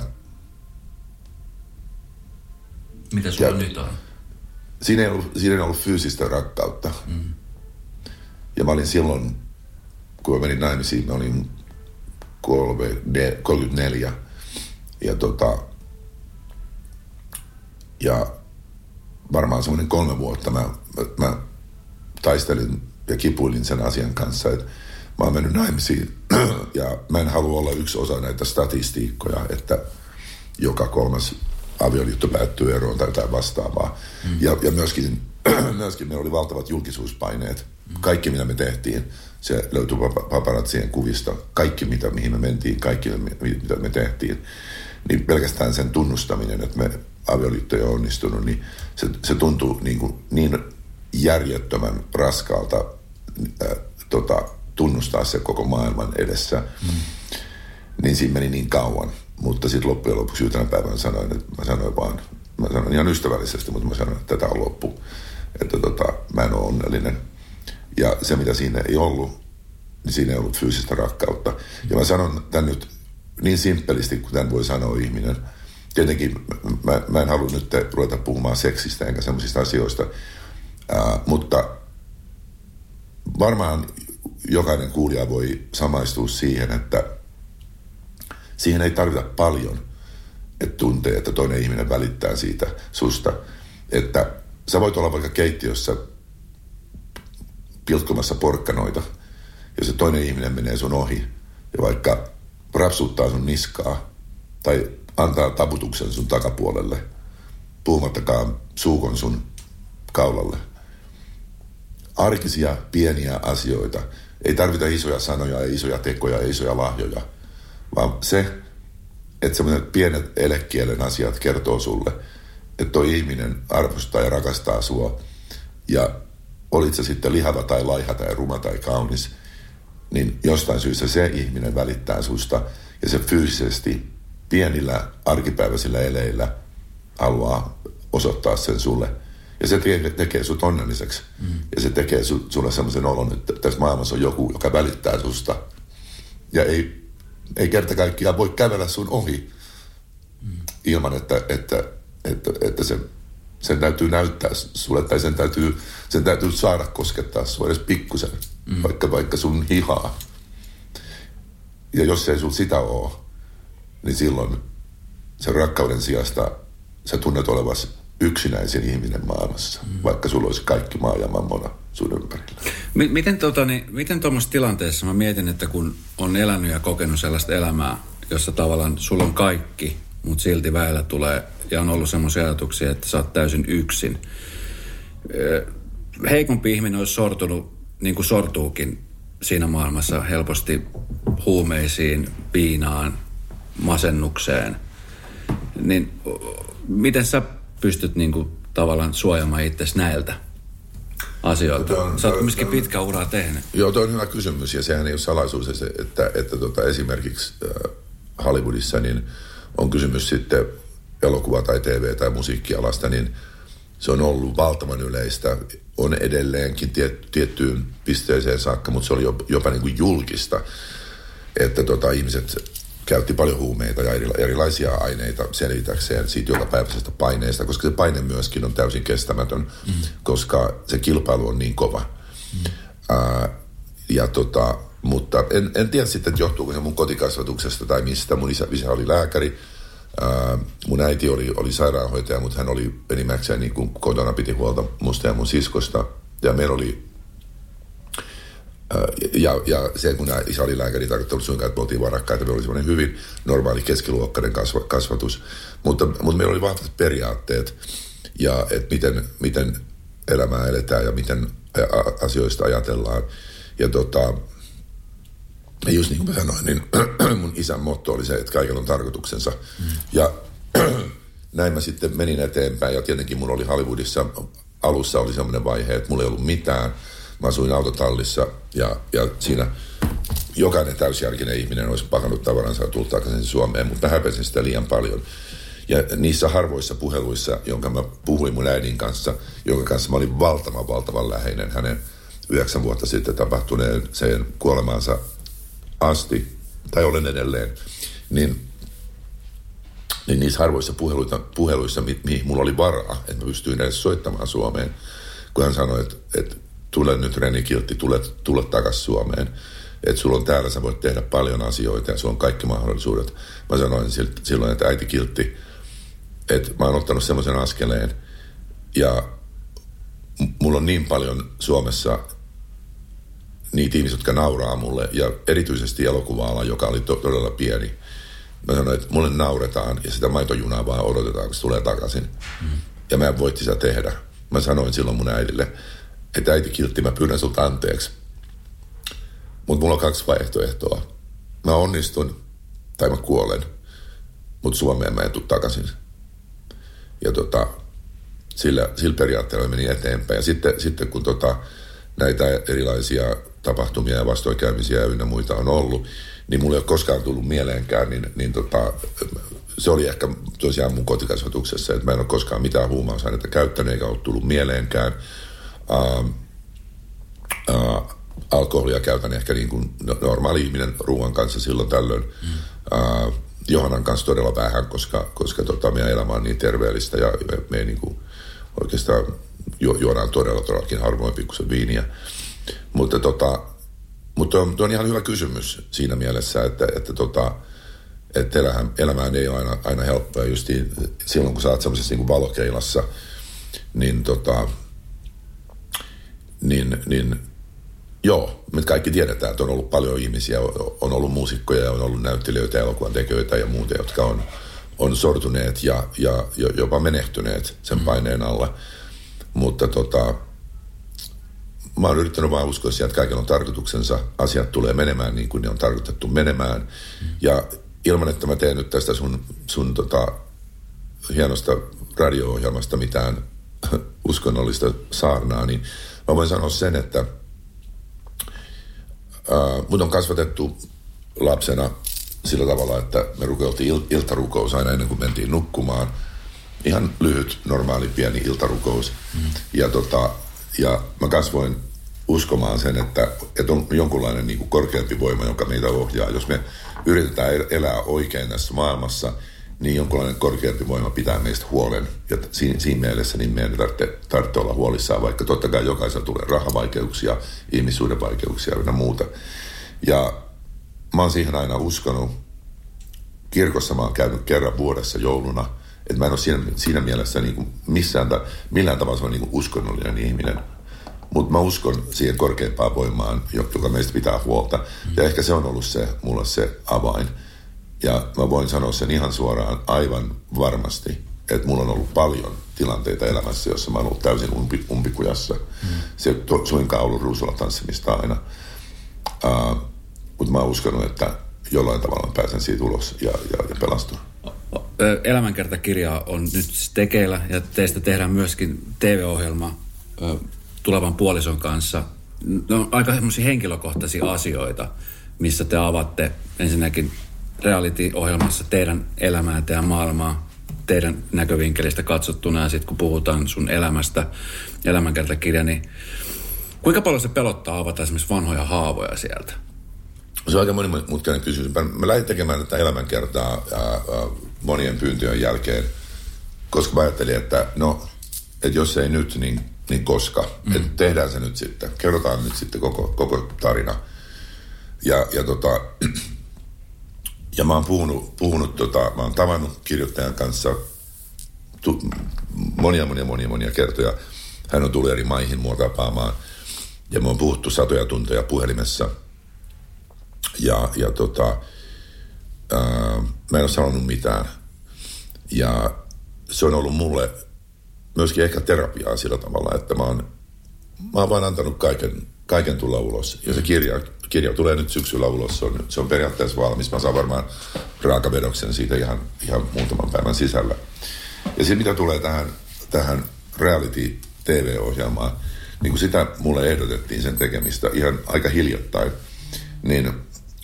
Mitä sulla ja, nyt on? Siinä ei, ollut, siinä ei ollut fyysistä rakkautta. Mm. Ja mä olin silloin, kun mä menin naimisiin, mä olin 34. Ja tota, ja varmaan semmoinen kolme vuotta mä, mä, mä taistelin ja kipuilin sen asian kanssa, että mä oon mennyt naimisiin ja mä en halua olla yksi osa näitä statistiikkoja, että joka kolmas avioliitto päättyy eroon tai jotain vastaavaa. Mm. Ja, ja myöskin, myöskin meillä oli valtavat julkisuuspaineet. Mm. Kaikki, mitä me tehtiin, se löytyi paparazzien kuvista. Kaikki, mitä, mihin me mentiin, kaikki, mitä me tehtiin. Niin pelkästään sen tunnustaminen, että me avioliitto ei onnistunut, niin se, se tuntuu niin, kuin, niin järjettömän raskaalta äh, tota, tunnustaa se koko maailman edessä. Mm. Niin siinä meni niin kauan. Mutta sitten loppujen lopuksi yhtenä päivänä sanoin, että mä sanoin vaan, mä sanoin ihan ystävällisesti, mutta mä sanoin, että tätä on loppu. Että tota, mä en ole onnellinen. Ja se, mitä siinä ei ollut, niin siinä ei ollut fyysistä rakkautta. Ja mä sanon tämän nyt niin simppelisti kuin tämän voi sanoa ihminen. Tietenkin mä, mä en halua nyt ruveta puhumaan seksistä enkä semmoisista asioista, uh, mutta varmaan jokainen kuulija voi samaistua siihen, että siihen ei tarvita paljon, että tuntee, että toinen ihminen välittää siitä susta. Että sä voit olla vaikka keittiössä pilkkomassa porkkanoita, ja se toinen ihminen menee sun ohi ja vaikka rapsuttaa sun niskaa tai antaa taputuksen sun takapuolelle, puhumattakaan suukon sun kaulalle. Arkisia, pieniä asioita. Ei tarvita isoja sanoja, ei isoja tekoja, ei isoja lahjoja, vaan se, että semmoiset pienet elekielen asiat kertoo sulle, että toi ihminen arvostaa ja rakastaa sua. Ja olit se sitten lihava tai laiha tai ruma tai kaunis, niin jostain syystä se ihminen välittää susta ja se fyysisesti pienillä arkipäiväisillä eleillä haluaa osoittaa sen sulle. Ja se tekee, tekee sut onnelliseksi. Mm. Ja se tekee su, sulle semmoisen olon, että tässä maailmassa on joku, joka välittää susta. Ja ei, ei kerta kaikkiaan voi kävellä sun ohi mm. ilman, että, että, että, että se, sen täytyy näyttää sulle tai sen täytyy, sen täytyy saada koskettaa sua edes pikkusen, mm. vaikka, vaikka sun hihaa. Ja jos ei sulla sitä ole, niin silloin sen rakkauden sijasta sä tunnet olevasi yksinäisin ihminen maailmassa, mm. vaikka sulla olisi kaikki maa ja mammona sun ympärillä. M- miten tota, niin, miten tuommoisessa tilanteessa mä mietin, että kun on elänyt ja kokenut sellaista elämää, jossa tavallaan sulla on kaikki, mutta silti väellä tulee ja on ollut semmoisia ajatuksia, että sä oot täysin yksin. Heikompi ihminen olisi sortunut, niin kuin sortuukin siinä maailmassa helposti huumeisiin, piinaan, masennukseen. Niin miten sä pystyt niin kuin, tavallaan suojamaan itsesi näiltä asioilta? On, Sä oot kumminkin pitkä ura tehnyt. Joo, tuo on hyvä kysymys ja sehän ei ole salaisuus, että, että, että tota, esimerkiksi äh, Hollywoodissa niin on kysymys sitten elokuva- tai TV- tai musiikkialasta, niin se on ollut valtavan yleistä. On edelleenkin tiet, tiettyyn pisteeseen saakka, mutta se oli jopa, jopa niin kuin julkista, että tota, ihmiset käytti paljon huumeita ja erilaisia aineita selvitäkseen siitä jokapäiväisestä paineesta, koska se paine myöskin on täysin kestämätön, mm. koska se kilpailu on niin kova. Mm. Ää, ja tota, mutta en, en tiedä sitten, että johtuuko se mun kotikasvatuksesta tai mistä. Mun isä, isä oli lääkäri, ää, mun äiti oli, oli sairaanhoitaja, mutta hän oli enimmäkseen niin kuin kotona piti huolta musta ja mun siskosta. Ja meillä oli ja, ja se, kun nämä isä oli lääkäri, tarkoittanut suinkaan, että me oltiin varakkaita, me oli semmoinen hyvin normaali keskiluokkainen kasva, kasvatus. Mutta, mutta meillä oli vahvat periaatteet ja että miten, miten elämää eletään ja miten asioista ajatellaan. Ja tota, just niin kuin mä sanoin, niin mun isän motto oli se, että kaikilla on tarkoituksensa. Mm. Ja näin mä sitten menin eteenpäin ja tietenkin mun oli Hollywoodissa alussa oli semmoinen vaihe, että mulla ei ollut mitään – Mä asuin autotallissa ja, ja siinä jokainen täysjärkinen ihminen olisi pakannut tavaransa ja tullut takaisin Suomeen, mutta häpesin sitä liian paljon. Ja niissä harvoissa puheluissa, jonka mä puhuin mun äidin kanssa, jonka kanssa mä olin valtavan, valtavan läheinen hänen yhdeksän vuotta sitten tapahtuneen sen kuolemaansa asti, tai olen edelleen, niin, niin niissä harvoissa puheluissa, puheluissa mi, mihin mulla oli varaa, että mä pystyin edes soittamaan Suomeen, kun hän sanoi, että, että tule nyt Reni Kiltti, tule, tule takaisin Suomeen. Että sulla on täällä, sä voit tehdä paljon asioita ja sulla on kaikki mahdollisuudet. Mä sanoin silloin, että äiti Kiltti, että mä oon ottanut semmoisen askeleen ja mulla on niin paljon Suomessa niitä ihmisiä, jotka nauraa mulle ja erityisesti elokuva joka oli to- todella pieni. Mä sanoin, että mulle nauretaan ja sitä maitojunaa vaan odotetaan, kun se tulee takaisin. Mm. Ja mä en voi sitä tehdä. Mä sanoin silloin mun äidille, että äiti kiltti, mä pyydän sulta anteeksi. Mutta mulla on kaksi vaihtoehtoa. Mä onnistun tai mä kuolen, mutta Suomeen mä en tule takaisin. Ja tota, sillä, sillä periaatteella meni eteenpäin. Ja sitten, sitten kun tota, näitä erilaisia tapahtumia ja vastoinkäymisiä ynnä muita on ollut, niin mulla ei ole koskaan tullut mieleenkään, niin, niin tota, se oli ehkä tosiaan mun kotikasvatuksessa, että mä en ole koskaan mitään huumausainetta käyttänyt eikä ole tullut mieleenkään uh, uh, alkoholia käytän ehkä niin kuin normaali ihminen ruoan kanssa silloin tällöin. Mm. Uh, Johannan kanssa todella vähän, koska, koska tota, meidän elämä on niin terveellistä ja me, me niin kuin oikeastaan ju, juodaan todella todellakin harvoin pikkusen viiniä. Mutta tota, mutta on, on ihan hyvä kysymys siinä mielessä, että, että, tota, että elämä, elämään ei ole aina, aina helppoa. Just silloin, kun sä oot semmoisessa niin valokeilassa, niin, tota, niin, niin joo, me kaikki tiedetään, että on ollut paljon ihmisiä, on ollut muusikkoja, on ollut näyttelijöitä, elokuvan tekijöitä ja muuta, jotka on, on sortuneet ja, ja jopa menehtyneet sen mm. paineen alla. Mutta tota, mä oon yrittänyt vaan uskoa siihen, että kaikilla on tarkoituksensa, asiat tulee menemään niin kuin ne on tarkoitettu menemään. Mm. Ja ilman, että mä teen nyt tästä sun, sun tota, hienosta radio-ohjelmasta mitään uskonnollista saarnaa, niin mä voin sanoa sen, että ää, mut on kasvatettu lapsena sillä tavalla, että me rukoiltiin il- iltarukous aina ennen kuin mentiin nukkumaan. Ihan lyhyt, normaali, pieni iltarukous. Mm. Ja, tota, ja mä kasvoin uskomaan sen, että, että on jonkunlainen niin kuin korkeampi voima, joka meitä ohjaa. Jos me yritetään elää oikein tässä maailmassa, niin jonkunlainen korkeampi voima pitää meistä huolen. Ja siinä, siinä mielessä niin meidän tarvitsee, tarvitsee olla huolissaan, vaikka totta kai jokaisella tulee rahavaikeuksia, ihmissuuden vaikeuksia ja muuta. Ja mä oon siihen aina uskonut. Kirkossa mä oon käynyt kerran vuodessa jouluna. Että mä en ole siinä, siinä mielessä niin kuin missään, millään tavalla niin kuin uskonnollinen ihminen. Mutta mä uskon siihen korkeimpaan voimaan, joka meistä pitää huolta. Ja ehkä se on ollut se, mulle se avain. Ja mä voin sanoa sen ihan suoraan aivan varmasti, että mulla on ollut paljon tilanteita elämässä, jossa mä oon ollut täysin umpi, umpikujassa. Mm. Se ei suinkaan ollut ruusulla tanssimista aina. Uh, Mutta mä oon uskonut, että jollain tavalla pääsen siitä ulos ja, ja, ja pelastun. Elämänkertakirja on nyt tekeillä ja teistä tehdään myöskin TV-ohjelma tulevan puolison kanssa. Ne on aika semmoisia henkilökohtaisia asioita, missä te avatte ensinnäkin reality-ohjelmassa teidän elämää ja teidän maailmaa teidän näkövinkkelistä katsottuna ja sitten kun puhutaan sun elämästä, elämänkertakirja, niin kuinka paljon se pelottaa avata esimerkiksi vanhoja haavoja sieltä? Se on aika monimutkainen kysymys. Mä lähdin tekemään tätä elämänkertaa ää, ää, monien pyyntöjen jälkeen, koska mä ajattelin, että no, että jos ei nyt, niin, niin koska. Mm. Että tehdään se nyt sitten. Kerrotaan nyt sitten koko, koko tarina. Ja, ja tota, ja mä oon puhunut, puhunut tota, mä oon tavannut kirjoittajan kanssa tu, monia, monia, monia, monia kertoja. Hän on tullut eri maihin mua tapaamaan. Ja me on puhuttu satoja tunteja puhelimessa. Ja, ja tota, ää, mä en ole sanonut mitään. Ja se on ollut mulle myöskin ehkä terapiaa sillä tavalla, että mä oon, mä oon vaan antanut kaiken, kaiken tulla ulos. Ja se kirja kirja tulee nyt syksyllä ulos, se on, se on periaatteessa valmis. Mä saan varmaan raakavedoksen siitä ihan, ihan muutaman päivän sisällä. Ja se mitä tulee tähän, tähän reality TV-ohjelmaan, niin kun sitä mulle ehdotettiin sen tekemistä ihan aika hiljattain, niin,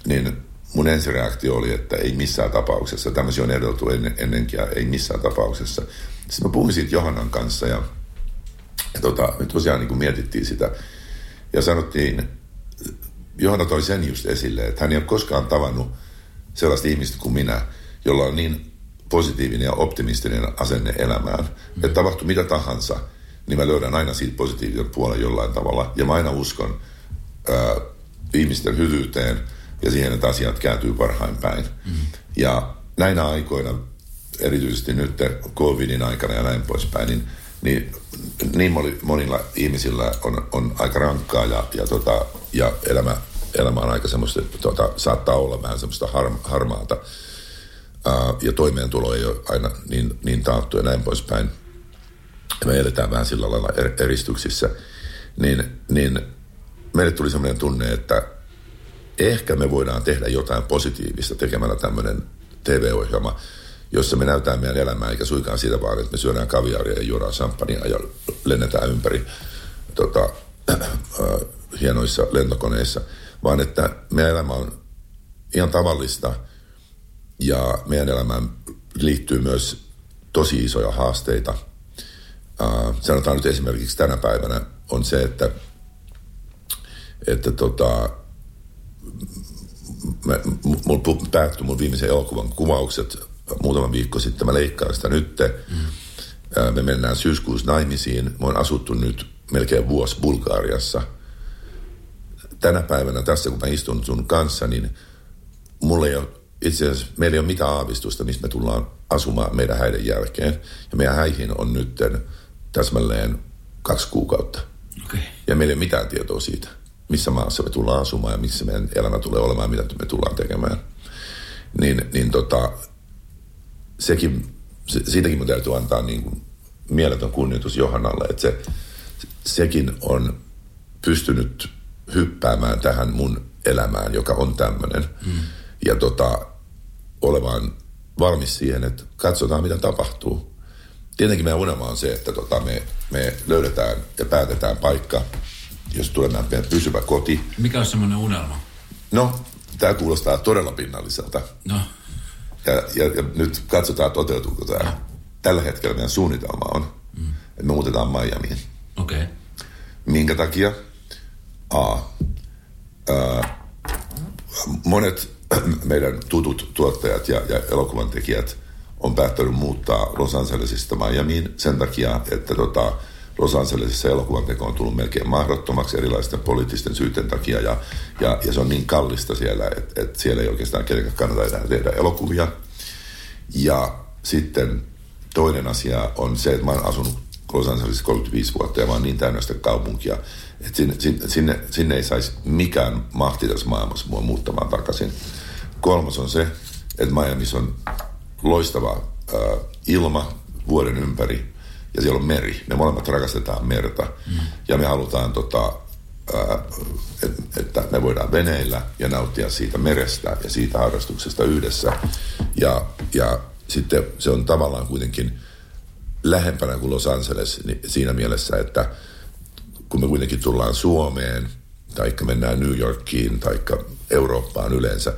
niin mun ensireaktio oli, että ei missään tapauksessa. Tämmöisiä on ehdotettu ennen, ennenkin ja ei missään tapauksessa. Sitten mä puhuin siitä Johannan kanssa ja, ja tota, me tosiaan niin mietittiin sitä ja sanottiin, Johanna toi sen just esille, että hän ei ole koskaan tavannut sellaista ihmistä kuin minä, jolla on niin positiivinen ja optimistinen asenne elämään. Mm. Että tapahtuu mitä tahansa, niin mä löydän aina siitä positiivisen puolen jollain tavalla. Ja mä aina uskon ää, ihmisten hyvyyteen ja siihen, että asiat kääntyy parhain päin. Mm. Ja näinä aikoina, erityisesti nyt covidin aikana ja näin poispäin, niin, niin, niin monilla ihmisillä on, on aika rankkaa ja, ja, tota, ja elämä elämä on aika semmoista, tuota, saattaa olla vähän semmoista har, harmaata. Ää, ja toimeentulo ei ole aina niin, niin taattu ja näin poispäin. Ja me eletään vähän sillä lailla er, eristyksissä. Niin, niin meille tuli semmoinen tunne, että ehkä me voidaan tehdä jotain positiivista tekemällä tämmöinen TV-ohjelma, jossa me näytään meidän elämää, eikä suikaan siitä vaan, että me syödään kaviaria ja juodaan champagnea ja lennetään ympäri tota, äh, hienoissa lentokoneissa – vaan että meidän elämä on ihan tavallista ja meidän elämään liittyy myös tosi isoja haasteita. Uh, sanotaan nyt esimerkiksi tänä päivänä on se, että, että tota, mulla päättyi mun viimeisen elokuvan kuvaukset muutama viikko sitten. Mä leikkaan sitä nyt. Mm. Me mennään syyskuussa naimisiin. Mä oon asuttu nyt melkein vuosi Bulgaariassa – tänä päivänä tässä, kun mä istun sun kanssa, niin mulla ei ole, itse asiassa meillä ei ole mitään aavistusta, missä me tullaan asumaan meidän häiden jälkeen. Ja meidän häihin on nyt täsmälleen kaksi kuukautta. Okay. Ja meillä ei ole mitään tietoa siitä, missä maassa me tullaan asumaan ja missä meidän elämä tulee olemaan, mitä me tullaan tekemään. Niin, niin tota, sekin, se, siitäkin mun täytyy antaa niin kuin mieletön kunnioitus Johannalle, että se, sekin on pystynyt hyppäämään tähän mun elämään, joka on tämmöinen. Mm. Ja tota, olemaan valmis siihen, että katsotaan mitä tapahtuu. Tietenkin meidän unelma on se, että tota, me, me löydetään ja päätetään paikka, jos tulee meidän pysyvä koti. Mikä on semmoinen unelma? No, tämä kuulostaa todella pinnalliselta. No. Ja, ja, ja nyt katsotaan, toteutuuko tämä. No. Tällä hetkellä meidän suunnitelma on, mm. että me muutetaan Miamiin. Okei. Okay. Minkä takia? A. Ää, monet meidän tutut tuottajat ja, ja elokuvan tekijät on päättänyt muuttaa Los Angelesista Miamiin sen takia, että tota, Los Angelesissa elokuvan teko on tullut melkein mahdottomaksi erilaisten poliittisten syyten takia ja, ja, ja se on niin kallista siellä, että, että siellä ei oikeastaan kenenkään kannata enää tehdä elokuvia. Ja sitten toinen asia on se, että mä oon asunut Los Angelesissa 35 vuotta ja mä oon niin täynnä sitä kaupunkia, että sinne, sinne, sinne ei saisi mikään mahti tässä maailmassa mua muuttamaan takaisin. Kolmas on se, että Miamiissa on loistava äh, ilma vuoden ympäri ja siellä on meri. Me molemmat rakastetaan merta mm. ja me halutaan, tota, äh, et, että me voidaan veneillä ja nauttia siitä merestä ja siitä harrastuksesta yhdessä. Ja, ja sitten se on tavallaan kuitenkin lähempänä kuin Los Angeles niin siinä mielessä, että kun me kuitenkin tullaan Suomeen, tai mennään New Yorkiin, tai Eurooppaan yleensä,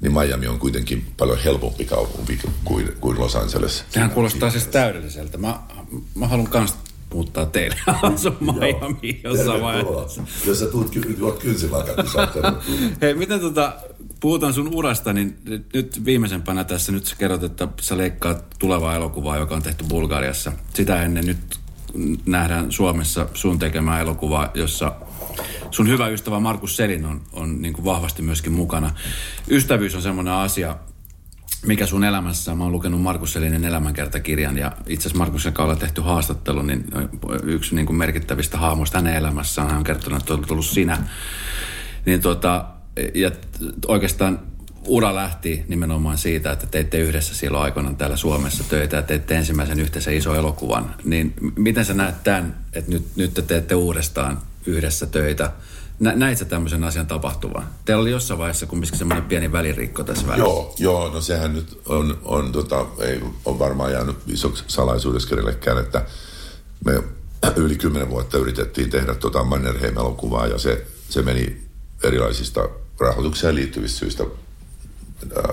niin Miami on kuitenkin paljon helpompi kaupunki kuin, kuin Los Angeles. Sehän kuulostaa siis täydelliseltä. Mä, mä haluan myös muuttaa teille asun Miami jossain vaiheessa. Jos sä tuut, juot kynsilakat, niin Hei, miten tota, puhutaan sun urasta, niin nyt viimeisempänä tässä nyt sä kerrot, että sä leikkaat tulevaa elokuvaa, joka on tehty Bulgariassa. Sitä ennen nyt nähdään Suomessa sun tekemää elokuvaa, jossa sun hyvä ystävä Markus Selin on, on niin kuin vahvasti myöskin mukana. Ystävyys on semmoinen asia, mikä sun elämässä, mä oon lukenut Markus Selinin elämänkertakirjan ja itse asiassa Markus kanssa ollaan tehty haastattelu, niin yksi niin kuin merkittävistä haamoista hänen elämässään, hän on kertonut, että on tullut sinä. Niin tota, ja oikeastaan ura lähti nimenomaan siitä, että teitte yhdessä silloin aikoinaan täällä Suomessa töitä ja teitte ensimmäisen yhteisen iso elokuvan. Niin miten sä näet tämän, että nyt, nyt te teette uudestaan yhdessä töitä? Nä, näit sä tämmöisen asian tapahtuvan? Teillä oli jossain vaiheessa kumminkin semmoinen pieni välirikko tässä välissä. Joo, joo no sehän nyt on, on, tota, ei on varmaan jäänyt isoksi salaisuudessa kenellekään, että me yli kymmenen vuotta yritettiin tehdä tota Mannerheim-elokuvaa ja se, se meni erilaisista rahoitukseen liittyvistä syistä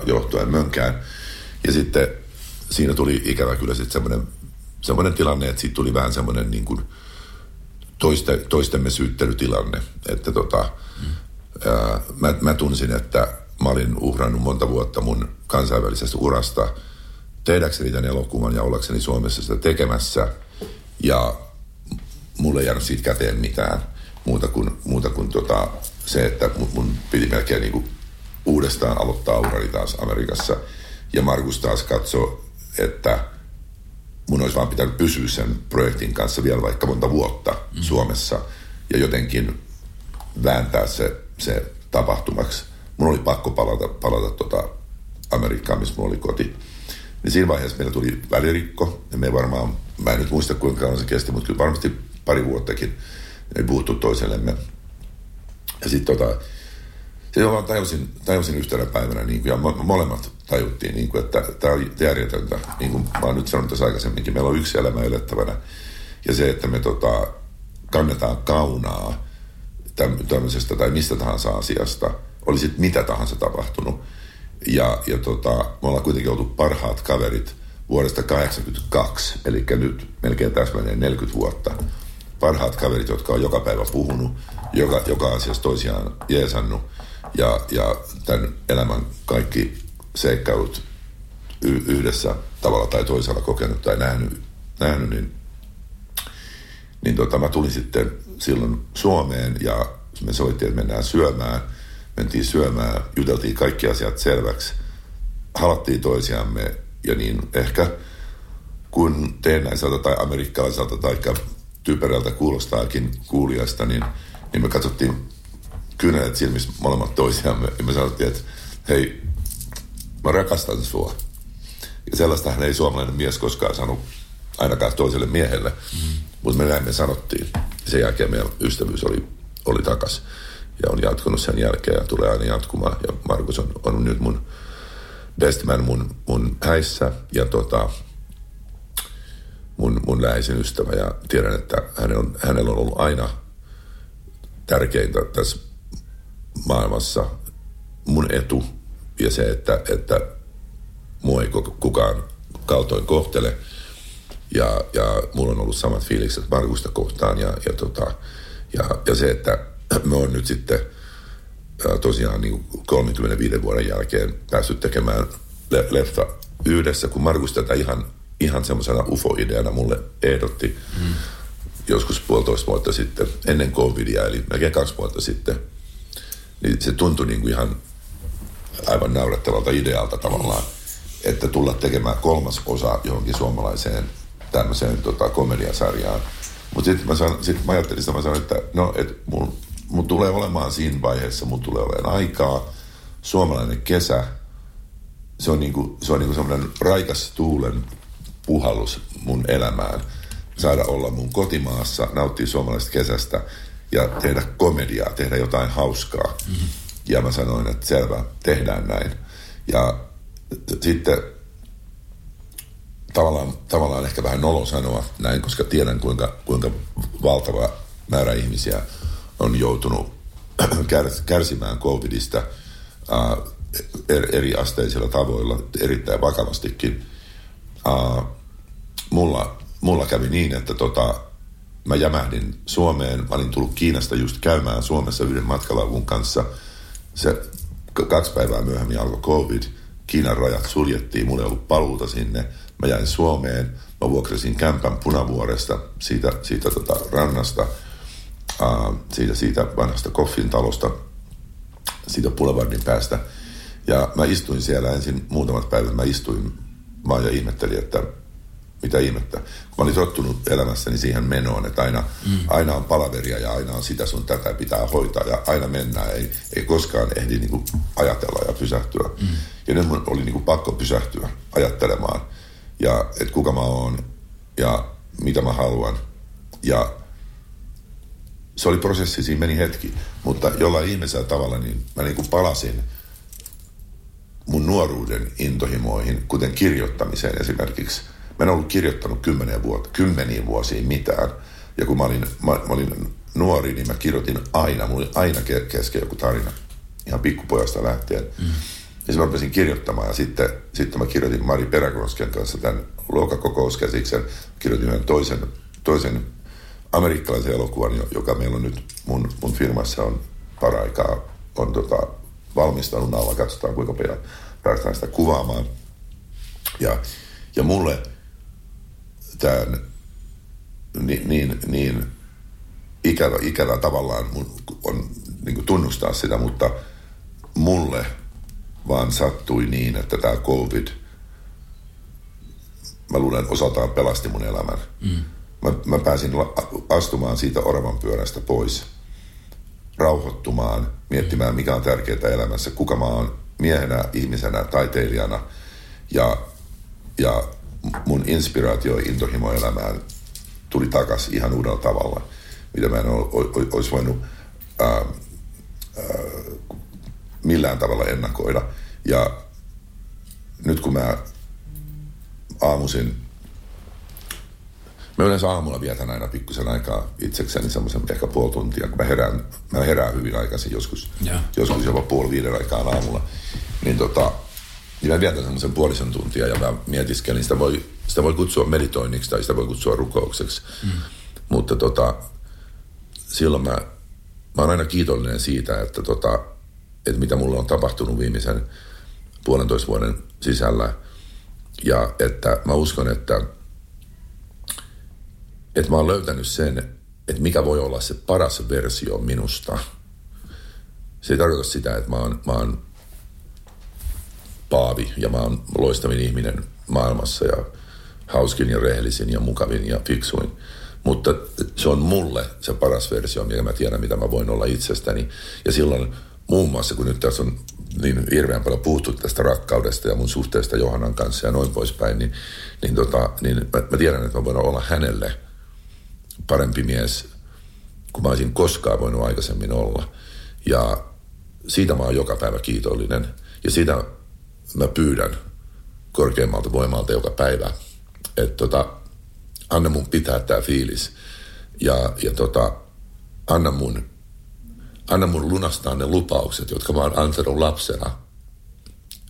johtuen mönkään. Ja sitten siinä tuli ikävä kyllä sitten semmoinen, semmoinen tilanne, että siitä tuli vähän semmoinen niin kuin toiste, toistemme syyttelytilanne. Että tota, mm. ää, mä, mä tunsin, että mä olin uhrannut monta vuotta mun kansainvälisestä urasta tehdäkseni tämän elokuvan ja ollakseni Suomessa sitä tekemässä. Ja mulle ei jäänyt siitä käteen mitään muuta kuin, muuta kuin tota, se, että mun, mun piti melkein niin kuin uudestaan aloittaa urani taas Amerikassa. Ja Markus taas katsoi, että mun olisi vaan pitänyt pysyä sen projektin kanssa vielä vaikka monta vuotta mm. Suomessa ja jotenkin vääntää se, se tapahtumaksi. Mun oli pakko palata, palata tota Amerikkaan, missä mulla oli koti. Niin siinä vaiheessa meillä tuli välirikko, ja me varmaan, mä en nyt muista kuinka kauan se kesti, mutta kyllä varmasti pari vuottakin me puhuttu toisellemme. Ja sitten tota, se vaan tajusin, tajusin yhtenä päivänä, niin kuin, ja molemmat tajuttiin, niin kuin, että tämä on järjetöntä. Niin kuin mä oon nyt sanonut tässä aikaisemminkin, meillä on yksi elämä elettävänä. Ja se, että me tota, kannetaan kaunaa tämmöisestä tai mistä tahansa asiasta, oli sitten mitä tahansa tapahtunut. Ja, ja tota, me ollaan kuitenkin oltu parhaat kaverit vuodesta 1982, eli nyt melkein täsmälleen 40 vuotta. Parhaat kaverit, jotka on joka päivä puhunut, joka, joka asiassa toisiaan jeesannut ja, ja tämän elämän kaikki seikkailut y- yhdessä tavalla tai toisella kokenut tai nähnyt, nähnyt niin, niin tota, mä tulin sitten silloin Suomeen ja me sovittiin, että mennään syömään. Mentiin syömään, juteltiin kaikki asiat selväksi. Halattiin toisiamme ja niin ehkä kun teennäiseltä tai amerikkalaiselta tai typerältä kuulostaakin kuulijasta, niin, niin me katsottiin kynälet silmissä molemmat toisiamme ja me sanottiin, että hei, mä rakastan sua. Ja sellaista hän ei suomalainen mies koskaan sanonut ainakaan toiselle miehelle, mm. mutta me näin me sanottiin. Sen jälkeen meidän ystävyys oli, oli takas ja on jatkunut sen jälkeen ja tulee aina jatkumaan. Ja Markus on, on nyt mun best man mun, mun häissä ja tota, mun, mun läheisin ystävä ja tiedän, että hänellä on, hänellä on ollut aina tärkeintä tässä maailmassa mun etu ja se, että, että mua ei kukaan kaltoin kohtele. Ja, ja mulla on ollut samat fiilikset Markusta kohtaan ja, ja, tota, ja, ja se, että me on nyt sitten tosiaan niin 35 vuoden jälkeen päässyt tekemään le- leffa yhdessä, kun Markus tätä ihan, ihan semmoisena ufo-ideana mulle ehdotti mm. joskus puolitoista vuotta sitten, ennen covidia, eli melkein kaksi vuotta sitten, niin se tuntui niin kuin ihan aivan naurettavalta idealta tavallaan, että tulla tekemään kolmas osa johonkin suomalaiseen tämmöiseen tota, komediasarjaan. Mutta sitten mä, sit mä ajattelin sitä, mä sanoin, että no, et mun, mun tulee olemaan siinä vaiheessa, mun tulee olemaan aikaa, suomalainen kesä, se on niinku, se on niinku semmoinen raikas tuulen puhallus mun elämään. Saada olla mun kotimaassa, nauttia suomalaisesta kesästä ja tehdä komediaa, tehdä jotain hauskaa. Mm-hmm. Ja mä sanoin, että selvä, tehdään näin. Ja sitten tavallaan, tavallaan ehkä vähän nolo sanoa näin, koska tiedän kuinka, kuinka valtava määrä ihmisiä on joutunut kärsimään covidista uh, eri asteisilla tavoilla, erittäin vakavastikin. Uh, mulla, mulla kävi niin, että tota, mä jämähdin Suomeen. Mä olin tullut Kiinasta just käymään Suomessa yhden matkalaukun kanssa. Se kaksi päivää myöhemmin alkoi covid. Kiinan rajat suljettiin, mulla ei ollut paluuta sinne. Mä jäin Suomeen, mä vuokrasin kämpän Punavuoresta, siitä, siitä tota rannasta, uh, siitä, siitä vanhasta koffin talosta, siitä Boulevardin päästä. Ja mä istuin siellä ensin muutamat päivät, mä istuin vaan ja ihmettelin, että mitä ihmettä. Kun olin tottunut elämässäni siihen menoon, että aina, mm. aina on palaveria ja aina on sitä sun tätä pitää hoitaa ja aina mennään. Ei, ei koskaan ehdi niin kuin ajatella ja pysähtyä. Mm. Ja nyt mun oli niin kuin pakko pysähtyä ajattelemaan. Ja että kuka mä oon ja mitä mä haluan. Ja se oli prosessi, siinä meni hetki. Mutta jollain ihmeisellä tavalla niin mä niin kuin palasin mun nuoruuden intohimoihin, kuten kirjoittamiseen esimerkiksi – Mä en ollut kirjoittanut kymmeniä, vuotta, kymmeniä vuosia mitään. Ja kun mä olin, mä, mä olin nuori, niin mä kirjoitin aina, mulla oli aina kesken joku tarina. Ihan pikkupojasta lähtien. Mm. Ja sitten mä rupesin kirjoittamaan ja sitten, sitten mä kirjoitin Mari Peräkosken kanssa tämän luokkakokouskäsiksen. Kirjoitin yhden toisen, toisen amerikkalaisen elokuvan, joka meillä on nyt mun, mun firmassa on paraikaa on tota, valmistanut alla. Katsotaan kuinka pian päästään sitä kuvaamaan. Ja, ja mulle tämän niin, niin, niin ikävä, ikävä tavallaan on niin kuin tunnustaa sitä, mutta mulle vaan sattui niin, että tämä COVID, mä luulen, osaltaan pelasti mun elämän. Mm. Mä, mä pääsin astumaan siitä oravan pyörästä pois, rauhoittumaan, miettimään, mikä on tärkeää elämässä, kuka mä oon miehenä, ihmisenä, taiteilijana ja, ja mun inspiraatio ja intohimo elämään tuli takaisin ihan uudella tavalla, mitä mä en olisi voinut ää, ää, millään tavalla ennakoida. Ja nyt kun mä aamuisin, mä yleensä aamulla vietän aina pikkusen aikaa itsekseni semmoisen ehkä puoli tuntia, kun mä herään, mä herään hyvin aikaisin joskus, yeah. joskus jopa puoli viiden aikaan aamulla. Niin tota, niin mä vietän semmoisen puolisen tuntia ja mä mietiskelin, sitä voi, sitä voi kutsua meditoinniksi tai sitä voi kutsua rukoukseksi. Mm. Mutta tota, silloin mä, mä oon aina kiitollinen siitä, että, tota, että mitä mulle on tapahtunut viimeisen puolentoista vuoden sisällä. Ja että mä uskon, että, että mä oon löytänyt sen, että mikä voi olla se paras versio minusta Se ei tarkoita sitä, että mä oon, mä oon paavi ja mä oon loistavin ihminen maailmassa ja hauskin ja rehellisin ja mukavin ja fiksuin. Mutta se on mulle se paras versio, mikä mä tiedän, mitä mä voin olla itsestäni. Ja silloin muun muassa, kun nyt tässä on niin hirveän paljon puhuttu tästä rakkaudesta ja mun suhteesta Johannan kanssa ja noin poispäin, niin, niin, tota, niin mä, mä tiedän, että mä voin olla hänelle parempi mies kuin mä olisin koskaan voinut aikaisemmin olla. Ja siitä mä oon joka päivä kiitollinen. Ja sitä mä pyydän korkeammalta voimalta joka päivä, että tota, anna mun pitää tämä fiilis. Ja, ja tota, anna mun, anna mun lunastaa ne lupaukset, jotka mä oon antanut lapsena.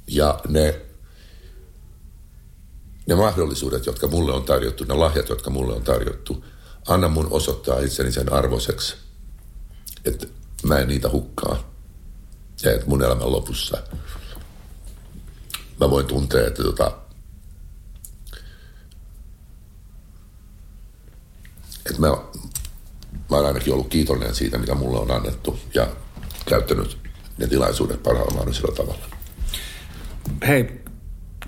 Ja ne, ne mahdollisuudet, jotka mulle on tarjottu, ne lahjat, jotka mulle on tarjottu. Anna mun osoittaa itseni sen arvoiseksi, että mä en niitä hukkaa. Ja että mun elämän lopussa mä voin tuntea, että tota, että mä, mä oon ainakin ollut kiitollinen siitä, mitä mulle on annettu ja käyttänyt ne tilaisuudet parhaalla mahdollisella tavalla. Hei,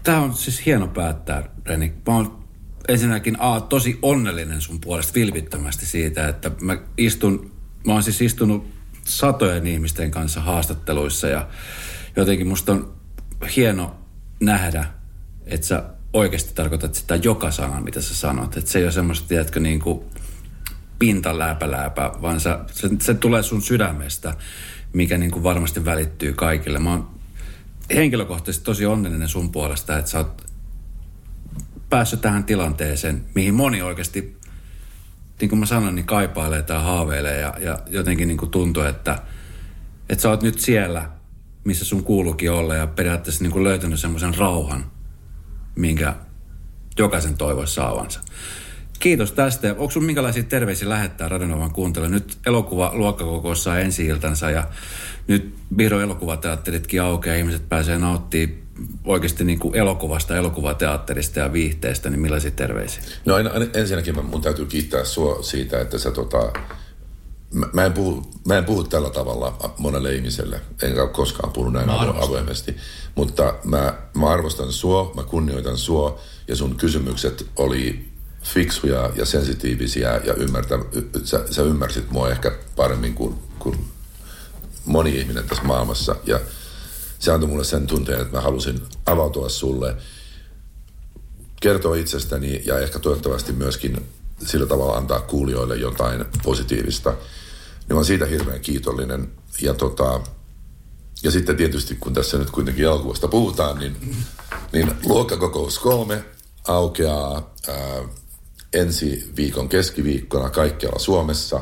tämä on siis hieno päättää, Reni. Mä oon ensinnäkin A, tosi onnellinen sun puolesta vilpittömästi siitä, että mä istun, mä oon siis istunut satojen ihmisten kanssa haastatteluissa ja jotenkin musta on hieno nähdä, että sä oikeasti tarkoitat sitä joka sana, mitä sä sanot. Että se ei ole semmoista, tiedätkö, niin kuin pintaläpälääpä, vaan sä, se, se, tulee sun sydämestä, mikä niin kuin varmasti välittyy kaikille. Mä oon henkilökohtaisesti tosi onnellinen sun puolesta, että sä oot päässyt tähän tilanteeseen, mihin moni oikeasti, niin kuin mä sanoin, niin kaipailee tai haaveilee ja, ja jotenkin niin kuin tuntuu, että, että sä oot nyt siellä, missä sun kuuluukin olla ja periaatteessa niin kuin löytänyt semmoisen rauhan, minkä jokaisen toivoisi saavansa. Kiitos tästä. Onko sun minkälaisia terveisiä lähettää Radionovan kuuntele? Nyt elokuva luokkakokous saa ensi iltansa ja nyt vihdoin elokuvateatteritkin aukeaa ihmiset pääsee nauttimaan oikeasti niin kuin elokuvasta, elokuvateatterista ja viihteestä, niin millaisia terveisiä? No aina, ensinnäkin mun täytyy kiittää sua siitä, että sä tota, mä, mä, en puhu, mä en puhu tällä tavalla monelle ihmiselle, enkä ole koskaan puhunut näin avoimesti, mutta mä, mä arvostan sua, mä kunnioitan sua ja sun kysymykset oli fiksuja ja sensitiivisiä ja ymmärtä, sä, sä ymmärsit mua ehkä paremmin kuin, kuin moni ihminen tässä maailmassa. Ja se antoi mulle sen tunteen, että mä halusin avautua sulle, kertoa itsestäni ja ehkä toivottavasti myöskin sillä tavalla antaa kuulijoille jotain positiivista. Niin mä siitä hirveän kiitollinen. Ja, tota, ja sitten tietysti, kun tässä nyt kuitenkin elokuvasta puhutaan, niin, niin luokkakokous kolme aukeaa ää, ensi viikon keskiviikkona kaikkialla Suomessa.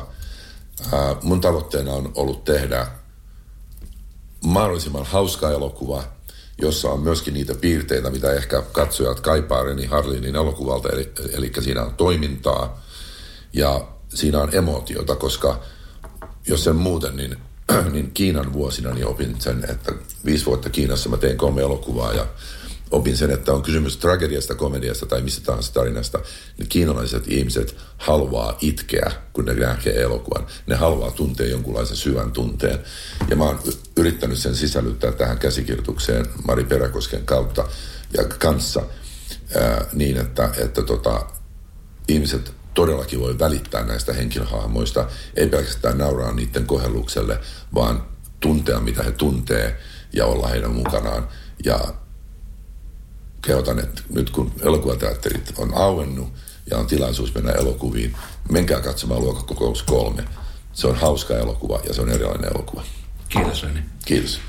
Ää, mun tavoitteena on ollut tehdä mahdollisimman hauska elokuva, jossa on myöskin niitä piirteitä, mitä ehkä katsojat kaipaa Reni Harlinin elokuvalta, eli, eli siinä on toimintaa ja siinä on emotiota, koska jos sen muuten, niin, niin Kiinan vuosina niin opin sen, että viisi vuotta Kiinassa mä tein kolme elokuvaa ja opin sen, että on kysymys tragediasta, komediasta tai missä tahansa tarinasta, niin kiinalaiset ihmiset haluaa itkeä, kun ne näkee elokuvan. Ne haluaa tuntea jonkunlaisen syvän tunteen. Ja mä oon yrittänyt sen sisällyttää tähän käsikirjoitukseen Mari Peräkosken kautta ja kanssa ää, niin, että, että tota, ihmiset todellakin voi välittää näistä henkilöhahmoista, ei pelkästään nauraa niiden kohellukselle, vaan tuntea, mitä he tuntee ja olla heidän mukanaan. Ja kehotan, että nyt kun elokuvateatterit on auennut ja on tilaisuus mennä elokuviin, menkää katsomaan luokkakokous kolme. Se on hauska elokuva ja se on erilainen elokuva. Kiitos Reni. Kiitos.